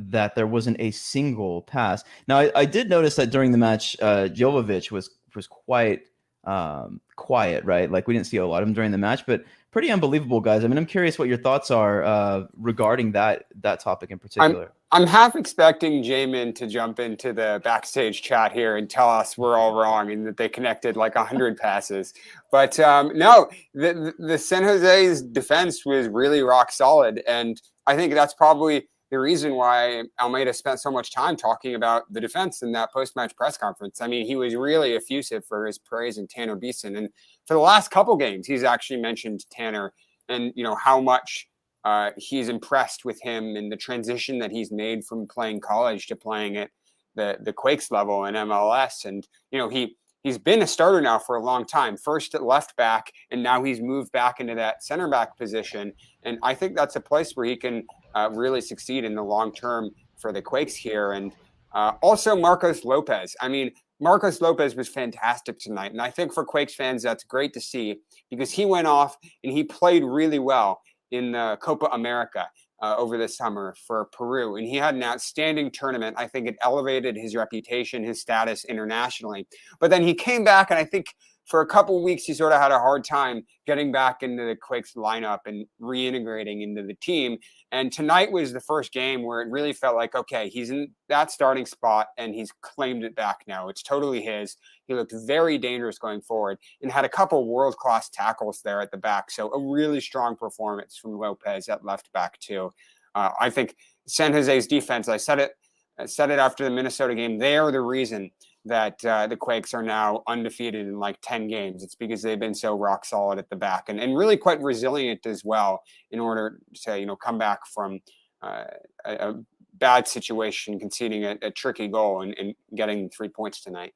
that there wasn't a single pass. Now, I, I did notice that during the match, uh, Joveljic was was quite um, quiet, right? Like we didn't see a lot of them during the match, but pretty unbelievable, guys. I mean, I'm curious what your thoughts are uh, regarding that that topic in particular. I'm, I'm half expecting Jamon to jump into the backstage chat here and tell us we're all wrong and that they connected like hundred passes. But um, no, the, the San Jose's defense was really rock solid, and I think that's probably the reason why Almeyda spent so much time talking about the defense in that post-match press conference. I mean, he was really effusive for his praise in Tanner Beason, and for the last couple games, he's actually mentioned Tanner and you know how much uh, he's impressed with him and the transition that he's made from playing college to playing at the the Quakes level in MLS. And you know he he's been a starter now for a long time. First at left back, and now he's moved back into that center back position. And I think that's a place where he can uh, really succeed in the long term for the Quakes here. And uh, also Marcos Lopez. I mean, Marcos Lopez was fantastic tonight. And I think for Quakes fans, that's great to see because he went off and he played really well in the Copa America. Uh, over the summer for Peru. And he had an outstanding tournament. I think it elevated his reputation, his status internationally. But then he came back, and I think for a couple weeks, he sort of had a hard time getting back into the Quakes lineup and reintegrating into the team. And tonight was the first game where it really felt like, okay, he's in that starting spot and he's claimed it back now. It's totally his. He looked very dangerous going forward and had a couple world class tackles there at the back. So a really strong performance from Lopez at left back, too. Uh, I think San Jose's defense, I said it, I said it after the Minnesota game, they are the reason that uh, the Quakes are now undefeated in like 10 games. It's because they've been so rock solid at the back and, and really quite resilient as well in order to, you know, come back from uh, a, a, bad situation, conceding a, a tricky goal and, and getting three points tonight.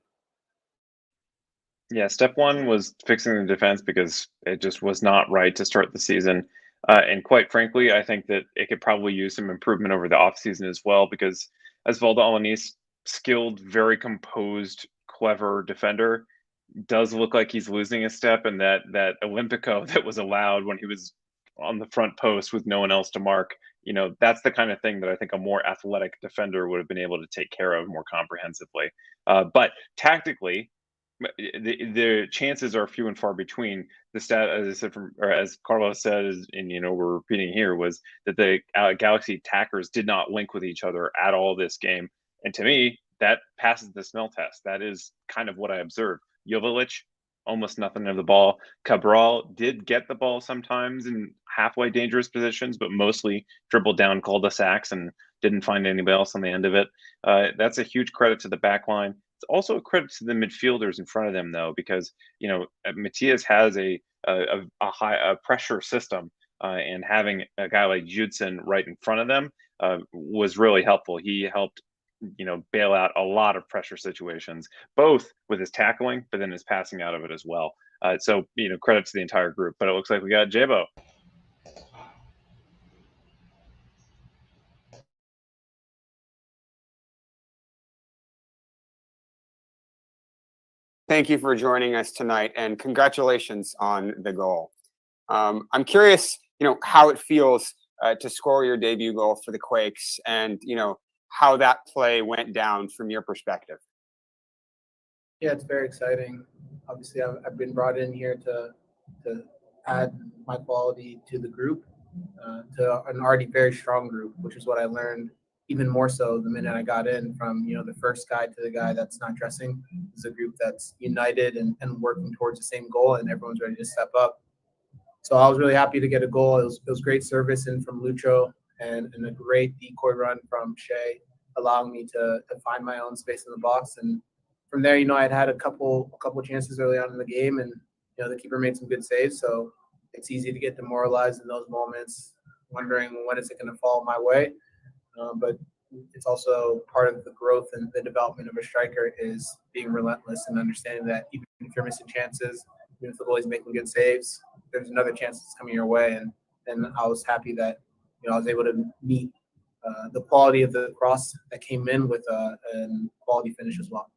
Yeah, step one was fixing the defense because it just was not right to start the season. Uh, and quite frankly, I think that it could probably use some improvement over the offseason as well because as Valda Alanis skilled, very composed, clever defender, does look like he's losing a step, and that that Olympico that was allowed when he was on the front post with no one else to mark. You know, that's the kind of thing that I think a more athletic defender would have been able to take care of more comprehensively. Uh, but tactically, the, the chances are few and far between. The stat, as I said, from or as Carlos said, and you know we're repeating here, was that the uh, Galaxy attackers did not link with each other at all this game, and to me, that passes the smell test. That is kind of what I observed. Joveljic, almost nothing of the ball. Cabral did get the ball sometimes in halfway dangerous positions, but mostly dribbled down cul-de-sacs and didn't find anybody else on the end of it. Uh, that's a huge credit to the back line. It's also a credit to the midfielders in front of them, though, because you know uh, Matias has a a, a high a pressure system, uh, and having a guy like Judson right in front of them uh, was really helpful. He helped you know bail out a lot of pressure situations, both with his tackling, but then his passing out of it as well. Uh, so you know credit to the entire group. But it looks like we got Jabo. Thank you for joining us tonight, and congratulations on the goal. Um, I'm curious, you know, how it feels uh, to score your debut goal for the Quakes, and you know how that play went down from your perspective. Yeah, it's very exciting. Obviously, I've, I've been brought in here to to add my quality to the group, uh, to an already very strong group, which is what I learned even more so the minute I got in from, you know, the first guy to the guy that's not dressing is a group that's united and, and working towards the same goal and everyone's ready to step up. So I was really happy to get a goal. It was, it was great service in from Lucho and, and a great decoy run from Shea, allowing me to, to find my own space in the box. And from there, you know, I'd had a couple a couple chances early on in the game, and you know, the keeper made some good saves. So it's easy to get demoralized in those moments, wondering when is it going to fall my way. Um, but it's also part of the growth and the development of a striker is being relentless and understanding that even if you're missing chances, even if the goalie's making good saves, there's another chance that's coming your way. And and I was happy that you know I was able to meet uh, the quality of the cross that came in with a, uh, a quality finish as well.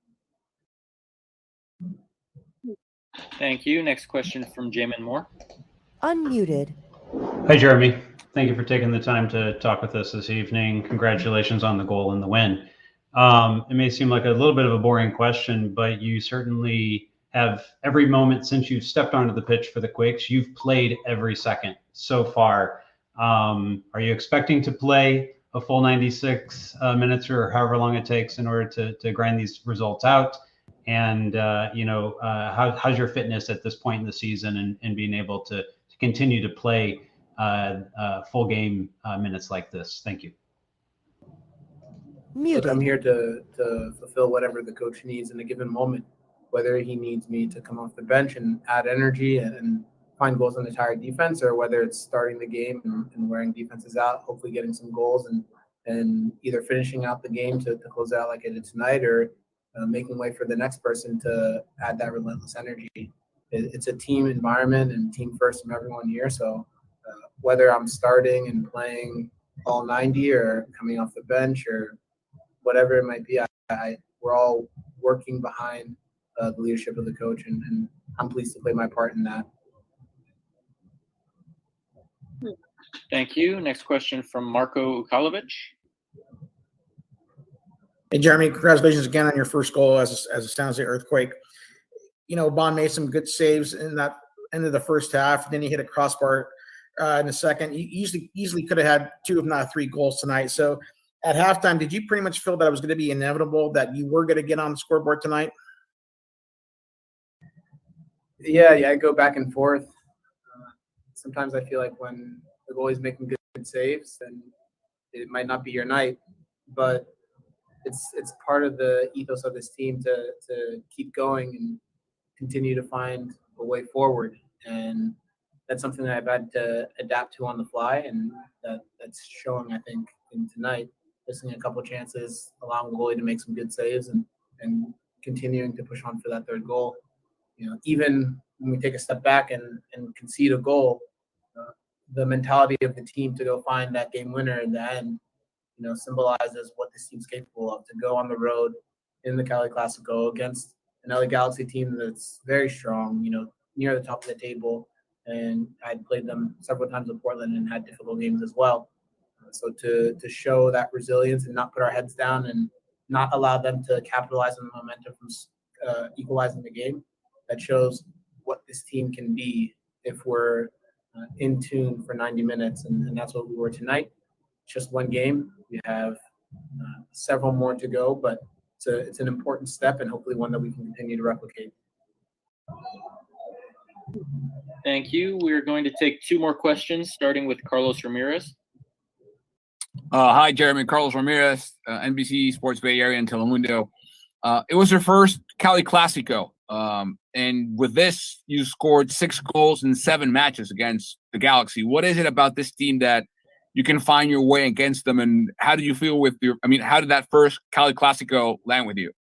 Thank you. Next question from Jamon Moore. Unmuted. Hi, Jeremy. Thank you for taking the time to talk with us this evening. Congratulations on the goal and the win. Um, it may seem like a little bit of a boring question, but you certainly have every moment since you've stepped onto the pitch for the Quakes, you've played every second so far. Um, are you expecting to play a full 96 uh, minutes or however long it takes in order to, to grind these results out? And, uh, you know, uh, how, how's your fitness at this point in the season and, and being able to, to continue to play uh, uh, full game uh, minutes like this. Thank you. Look, I'm here to, to fulfill whatever the coach needs in a given moment, whether he needs me to come off the bench and add energy and, and find goals on the entire defense, or whether it's starting the game and, and, wearing defenses out, hopefully getting some goals and and either finishing out the game to, to close out like I did tonight, or uh, making way for the next person to add that relentless energy. It, it's a team environment and team first from everyone here, so whether I'm starting and playing all 90 or coming off the bench or whatever it might be, I, I we're all working behind uh, the leadership of the coach, and, and I'm pleased to play my part in that. Thank you. Next question from Marco Ukalovic. Hey, Jeremy, congratulations again on your first goal as a, as a San Jose Earthquake. You know, Bond made some good saves in that end of the first half. Then he hit a crossbar uh, in the second. He easily easily could have had two, if not three, goals tonight. So at halftime, did you pretty much feel that it was going to be inevitable that you were going to get on the scoreboard tonight? Yeah, yeah, I go back and forth. Uh, sometimes I feel like when the goalie's making good, saves, then it might not be your night, but it's it's part of the ethos of this team to to keep going and continue to find a way forward. And that's something that I've had to adapt to on the fly, and that, that's showing, I think, in tonight. Missing a couple chances, allowing goalie to make some good saves, and and continuing to push on for that third goal. You know, even when we take a step back and and concede a goal, the mentality of the team to go find that game winner in the end you know, symbolizes what this team's capable of to go on the road in the Cali Clasico against another Galaxy team that's very strong, you know, near the top of the table. And I'd played them several times in Portland and had difficult games as well. Uh, so to to show that resilience and not put our heads down and not allow them to capitalize on the momentum from uh, equalizing the game, that shows what this team can be if we're uh, in tune for 90 minutes, and, and that's what we were tonight. Just one game. We have uh, several more to go, but it's a it's an important step, and hopefully one that we can continue to replicate. Thank you. We're going to take two more questions, starting with Carlos Ramirez. Uh, hi, Jeremy. Carlos Ramirez, uh, NBC Sports Bay Area and Telemundo. Uh, it was your first Cali Clasico. Um, and with this, you scored six goals in seven matches against the Galaxy. What is it about this team that you can find your way against them? And how did you feel with your, I mean, how did that first Cali Clasico land with you?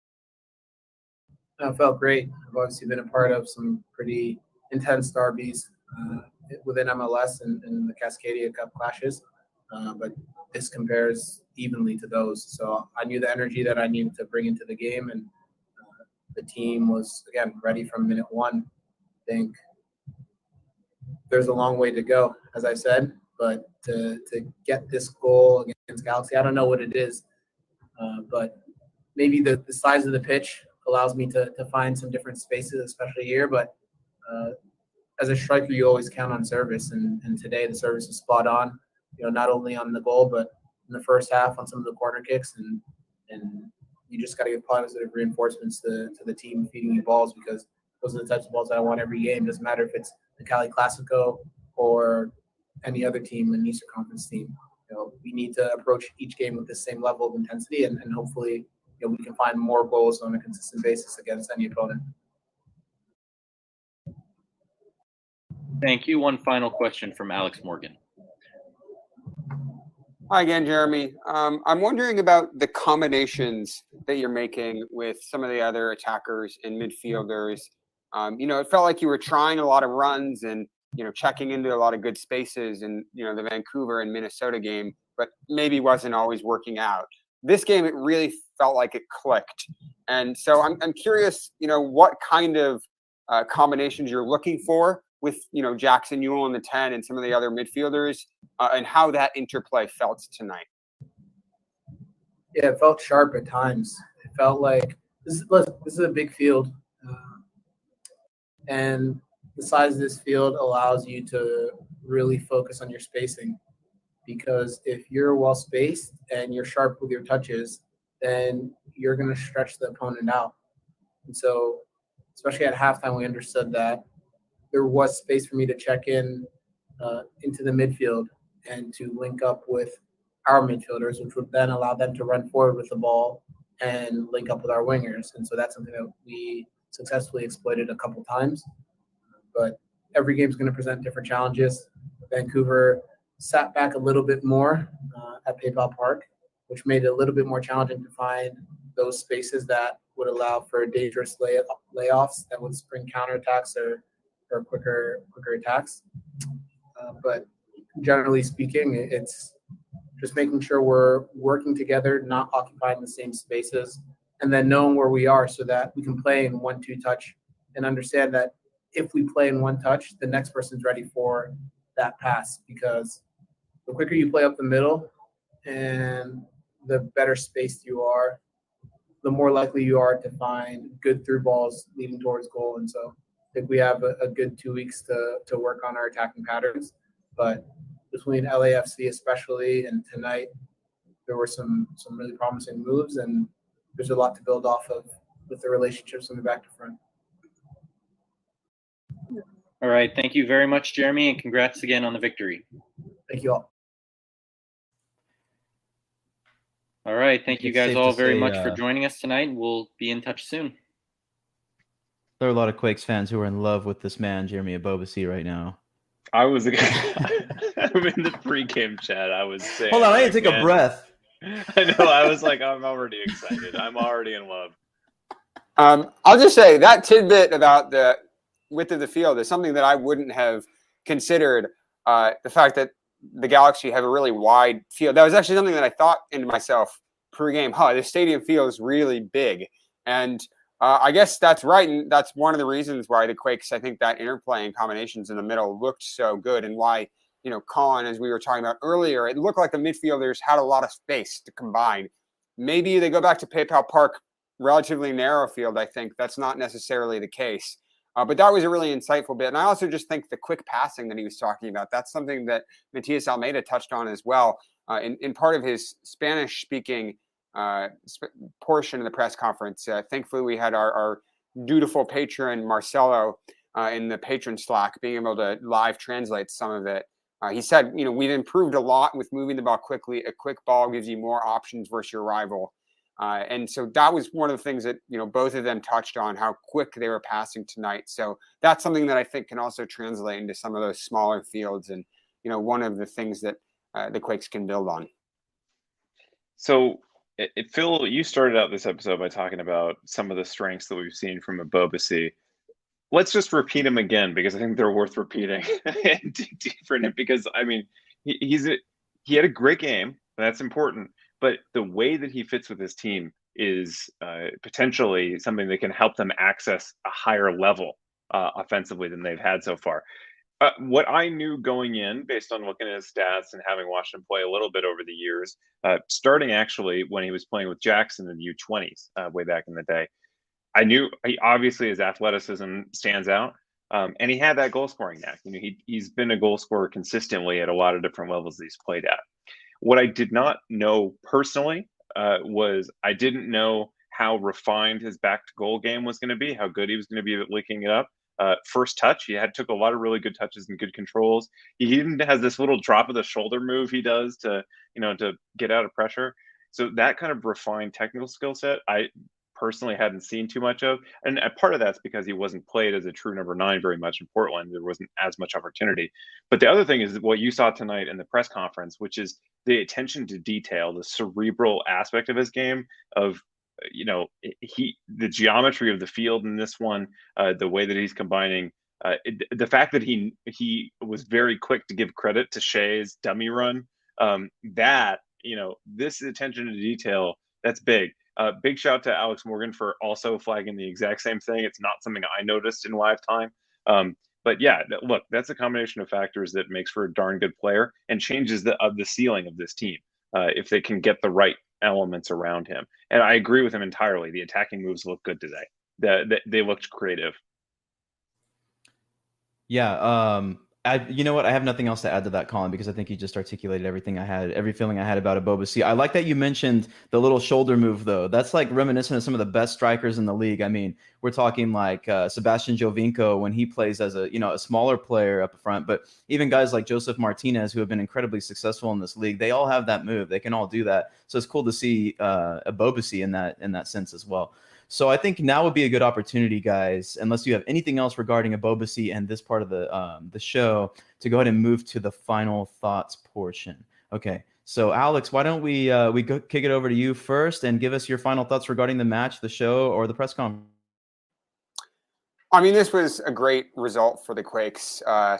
I felt great. I've obviously been a part of some pretty intense derbies uh, within MLS and, and the Cascadia Cup clashes, uh, but this compares evenly to those. So I knew the energy that I needed to bring into the game, and the team was again ready from minute one. I think there's a long way to go, as I said, but to to get this goal against Galaxy, I don't know what it is, uh, but maybe the, the size of the pitch allows me to, to find some different spaces, especially here. But uh, as a striker, you always count on service, and, and today the service is spot on. You know, not only on the goal, but in the first half on some of the corner kicks, and and you just got to give positive reinforcements to, to the team feeding you balls because those are the types of balls that I want every game. Doesn't matter if it's the Cali Clasico or any other team, an Eastern Conference team. You know, we need to approach each game with the same level of intensity, and, and hopefully, you know, we can find more goals on a consistent basis against any opponent. Thank you. One final question from Alex Morgan. Hi again, Jeremy. Um, I'm wondering about the combinations that you're making with some of the other attackers and midfielders. Um, you know, it felt like you were trying a lot of runs and you know checking into a lot of good spaces in you know the Vancouver and Minnesota game, but maybe wasn't always working out. This game, it really felt like it clicked, and so I'm I'm curious, you know, what kind of uh, combinations you're looking for with you know Jackson Yueill in the ten and some of the other midfielders, uh, and how that interplay felt tonight. Yeah, it felt sharp at times. It felt like this is this is a big field, uh, and the size of this field allows you to really focus on your spacing. Because if you're well spaced and you're sharp with your touches, then you're going to stretch the opponent out. And so, especially at halftime, we understood that there was space for me to check in uh, into the midfield and to link up with our midfielders, which would then allow them to run forward with the ball and link up with our wingers. And so that's something that we successfully exploited a couple times. But every game is going to present different challenges. Vancouver sat back a little bit more uh, at PayPal Park, which made it a little bit more challenging to find those spaces that would allow for dangerous lay- layoffs that would spring counterattacks or or quicker quicker attacks. Uh, but generally speaking, it's just making sure we're working together, not occupying the same spaces, and then knowing where we are so that we can play in one two touch and understand that if we play in one touch, the next person's ready for that pass because the quicker you play up the middle and the better spaced you are, the more likely you are to find good through balls leading towards goal. And so think we have a, a, good two weeks to, to work on our attacking patterns. But between LAFC especially and tonight, there were some some really promising moves, and there's a lot to build off of with the relationships from the back to front. All right, thank you very much, Jeremy, and congrats again on the victory. Thank you all. All right, thank you guys all very say, much uh, for joining us tonight. We'll be in touch soon. There are a lot of Quakes fans who are in love with this man, Jeremy Ebobisse, right now. I was I'm in the pre-game chat. I was saying. Hold on, I need to take a breath. I know. I was like, I'm already excited. I'm already in love. Um, I'll just say that tidbit about the width of the field is something that I wouldn't have considered. Uh, the fact that the Galaxy have a really wide field. That was actually something that I thought into myself pre-game. Huh, this stadium feels really big, and uh, I guess that's right, and that's one of the reasons why the Quakes. I think that interplay and combinations in the middle looked so good, and why you know Colin, as we were talking about earlier, it looked like the midfielders had a lot of space to combine. Maybe they go back to PayPal Park, relatively narrow field. I think that's not necessarily the case. Uh, but that was a really insightful bit. And I also just think the quick passing that he was talking about, that's something that Matias Almeyda touched on as well uh, in, in part of his Spanish speaking uh, portion of the press conference. Uh, thankfully, we had our, our dutiful patron, Marcelo, uh, in the Patreon Slack, being able to live translate some of it. Uh, he said, you know, we've improved a lot with moving the ball quickly. A quick ball gives you more options versus your rival. Uh, and so that was one of the things that you know both of them touched on how quick they were passing tonight. So that's something that I think can also translate into some of those smaller fields, and you know one of the things that uh, the Quakes can build on. So, it, it, Phil, you started out this episode by talking about some of the strengths that we've seen from Ebobisse. Let's just repeat them again because I think they're worth repeating different. Because I mean, he, he's a, he had a great game. That's important but the way that he fits with his team is uh, potentially something that can help them access a higher level uh, offensively than they've had so far. Uh, what I knew going in, based on looking at his stats and having watched him play a little bit over the years, uh, starting actually when he was playing with Jackson in the U20s uh, way back in the day, I knew he, obviously his athleticism stands out. Um, and he had that goal scoring knack. You know, he, he's been a goal scorer consistently at a lot of different levels that he's played at. What I did not know personally uh, was I didn't know how refined his back to goal game was going to be, how good he was going to be at linking it up. Uh, first touch, he had took a lot of really good touches and good controls. He even has this little drop of the shoulder move he does to you know to get out of pressure. So that kind of refined technical skill set, I personally hadn't seen too much of. And part of that's because he wasn't played as a true number nine very much in Portland. There wasn't as much opportunity. But the other thing is what you saw tonight in the press conference, which is the attention to detail, the cerebral aspect of his game of you know he the geometry of the field in this one uh, the way that he's combining uh, it, the fact that he he was very quick to give credit to Shea's dummy run um, that you know this attention to detail that's big uh, big shout to Alex Morgan for also flagging the exact same thing. It's not something I noticed in live time. Um, but yeah, look, that's a combination of factors that makes for a darn good player and changes the of the ceiling of this team uh, if they can get the right elements around him. And I agree with him entirely. The attacking moves look good today. The, the, they looked creative. Yeah, um, I, you know what? I have nothing else to add to that, Colin, because I think you just articulated everything I had, every feeling I had about Ebobisse. I like that you mentioned the little shoulder move, though. That's like reminiscent of some of the best strikers in the league. I mean, we're talking like uh, Sebastian Giovinco when he plays as a you know a smaller player up front, but even guys like Josef Martinez who have been incredibly successful in this league, they all have that move. They can all do that. So it's cool to see uh, Ebobisse in that in that sense as well. So I think now would be a good opportunity, guys, unless you have anything else regarding Ebobisse and this part of the um, the show, to go ahead and move to the final thoughts portion. Okay. So Alex, why don't we uh, we go, kick it over to you first and give us your final thoughts regarding the match, the show, or the press conference? I mean, this was a great result for the Quakes. Uh,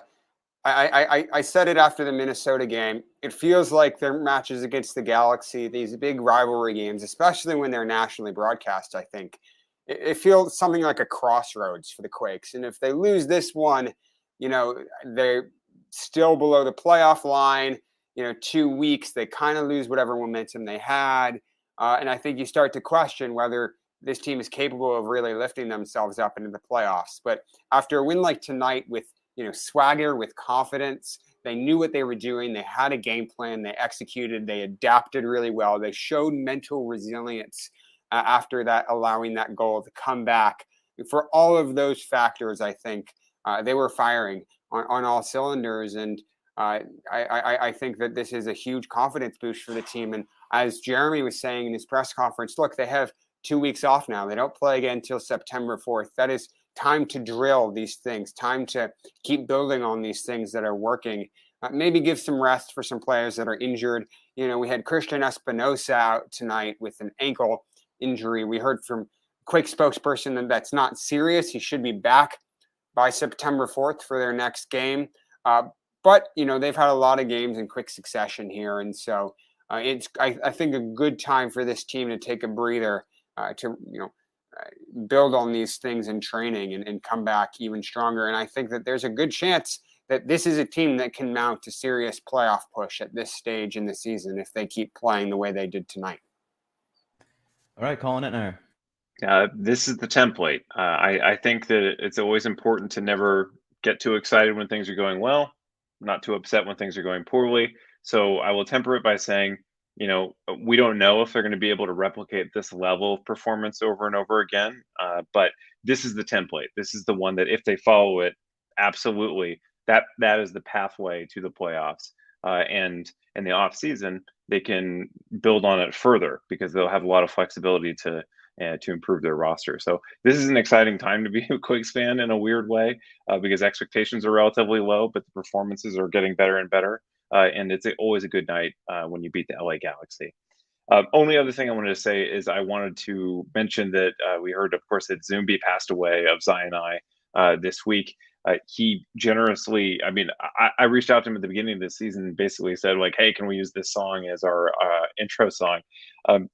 I, I, I said it after the Minnesota game. It feels like their matches against the Galaxy, these big rivalry games, especially when they're nationally broadcast, I think, it, it feels something like a crossroads for the Quakes. And if they lose this one, you know, they're still below the playoff line. You know, two weeks, they kind of lose whatever momentum they had. Uh, and I think you start to question whether this team is capable of really lifting themselves up into the playoffs. But after a win like tonight with you know, swagger with confidence. They knew what they were doing. They had a game plan. They executed. They adapted really well. They showed mental resilience uh, after that, allowing that goal to come back. For all of those factors, I think uh, they were firing on, on all cylinders. And uh, I, I, I think that this is a huge confidence boost for the team. And as Jeremy was saying in his press conference, look, they have two weeks off now. They don't play again until September 4th. That is time to drill these things, time to keep building on these things that are working. Uh, maybe give some rest for some players that are injured. You know, we had Cristian Espinoza out tonight with an ankle injury. We heard from Quake spokesperson that that's not serious. He should be back by September 4th for their next game. Uh, but you know they've had a lot of games in quick succession here, and so uh, it's I, I, think a good time for this team to take a breather uh, to you know build on these things in training and, and come back even stronger. And I think that there's a good chance that this is a team that can mount a serious playoff push at this stage in the season if they keep playing the way they did tonight. All right, calling it now. Uh, this is the template. Uh, I, I think that it's always important to never get too excited when things are going well, not too upset when things are going poorly. So I will temper it by saying, you know, we don't know if they're going to be able to replicate this level of performance over and over again. Uh, but this is the template. This is the one that if they follow it, absolutely, that that is the pathway to the playoffs. Uh, and in the off season, they can build on it further because they'll have a lot of flexibility to uh, to improve their roster. So this is an exciting time to be a Quakes fan in a weird way uh, because expectations are relatively low, but the performances are getting better and better. Uh, and it's always a good night uh, when you beat the LA Galaxy. Uh, only other thing I wanted to say is I wanted to mention that uh, we heard, of course, that Zumbi passed away of Zion I this week. he generously, I mean, I, I, reached out to him at the beginning of the season and basically said, like, hey, can we use this song as our intro song? Um,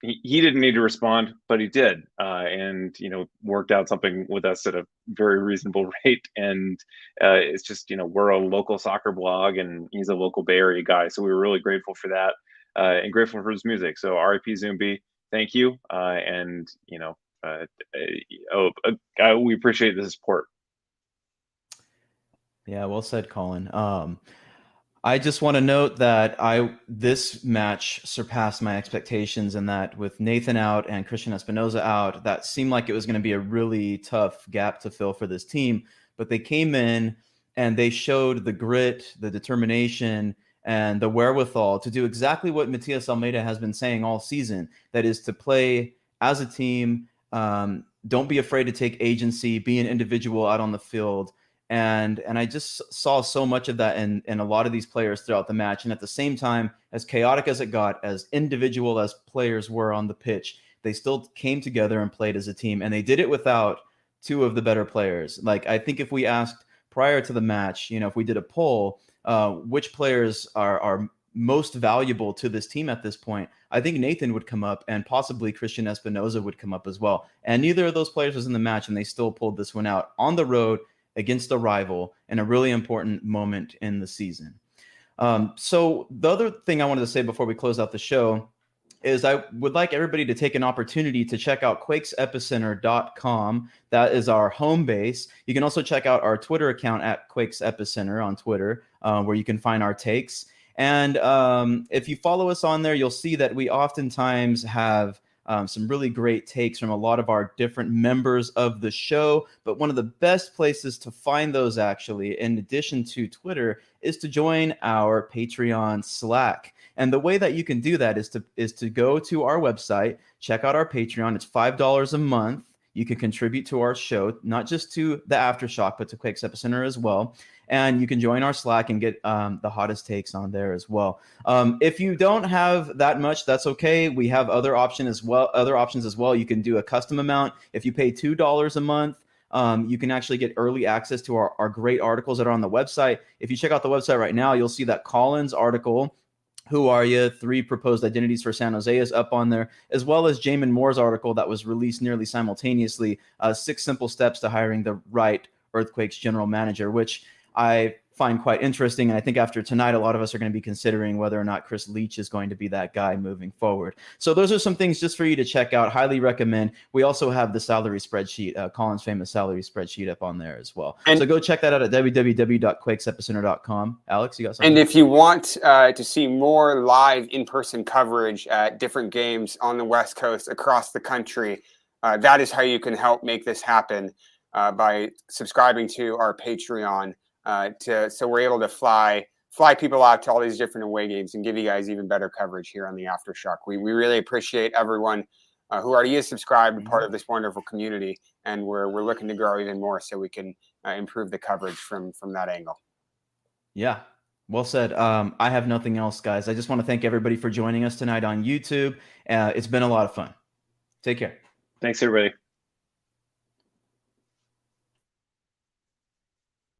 he, he didn't need to respond, but he did, uh, and you know worked out something with us at a very reasonable rate. And uh, it's just you know we're a local soccer blog, and he's a local Bay Area guy, so we were really grateful for that uh, and grateful for his music. So R.I.P. Zumbi, thank you, uh, and you know uh, uh, oh, we appreciate the support. Yeah, well said, Colin. Um, I just want to note that I this match surpassed my expectations and that with Nathan out and Cristian Espinoza out, that seemed like it was going to be a really tough gap to fill for this team. But they came in and they showed the grit, the determination, and the wherewithal to do exactly what Matias Almeyda has been saying all season. That is to play as a team. Um, don't be afraid to take agency, be an individual out on the field and and I just saw so much of that in in a lot of these players throughout the match. And at the same time, as chaotic as it got, as individual as players were on the pitch, they still came together and played as a team. And they did it without two of the better players. Like I think if we asked prior to the match, you know, if we did a poll, uh, which players are are most valuable to this team at this point, I think Nathan would come up and possibly Cristian Espinoza would come up as well. And neither of those players was in the match, and they still pulled this one out on the road against a rival in a really important moment in the season. Um, so, the other thing I wanted to say before we close out the show is I would like everybody to take an opportunity to check out quakesepicenter.com. That is our home base. You can also check out our Twitter account at Quakes Epicenter on Twitter, uh, where you can find our takes. And um, if you follow us on there, you'll see that we oftentimes have um, some really great takes from a lot of our different members of the show. But one of the best places to find those, actually, in addition to Twitter, is to join our Patreon Slack. And the way that you can do that is to is to go to our website, check out our Patreon. It's five dollars a month. You can contribute to our show, not just to the aftershock, but to Quakes Epicenter as well and you can join our Slack and get um, the hottest takes on there as well. Um, if you don't have that much, that's okay. We have other option as well. Other options as well. You can do a custom amount. If you pay two dollars a month, um, you can actually get early access to our, our great articles that are on the website. If you check out the website right now, you'll see that Collins article who are you? Three proposed identities for San Jose is up on there, as well as Jamon Moore's article that was released nearly simultaneously. Uh, six simple steps to hiring the right earthquakes general manager, which I find quite interesting. And I think after tonight, a lot of us are going to be considering whether or not Chris Leitch is going to be that guy moving forward. So those are some things just for you to check out. Highly recommend. We also have the salary spreadsheet, uh, Colin's famous salary spreadsheet up on there as well. And so go check that out at www.quakesepicenter.com. Alex, you got something? And if you want uh, to see more live in-person coverage at different games on the West Coast across the country, uh, that is how you can help make this happen uh, by subscribing to our Patreon uh, to so we're able to fly fly people out to all these different away games and give you guys even better coverage here on the aftershock. We we really appreciate everyone uh, who already is subscribed and part of this wonderful community, and we're we're looking to grow even more so we can uh, improve the coverage from from that angle. Yeah, well said. Um, I have nothing else, guys. I just want to thank everybody for joining us tonight on YouTube. Uh, it's been a lot of fun. Take care. Thanks, everybody.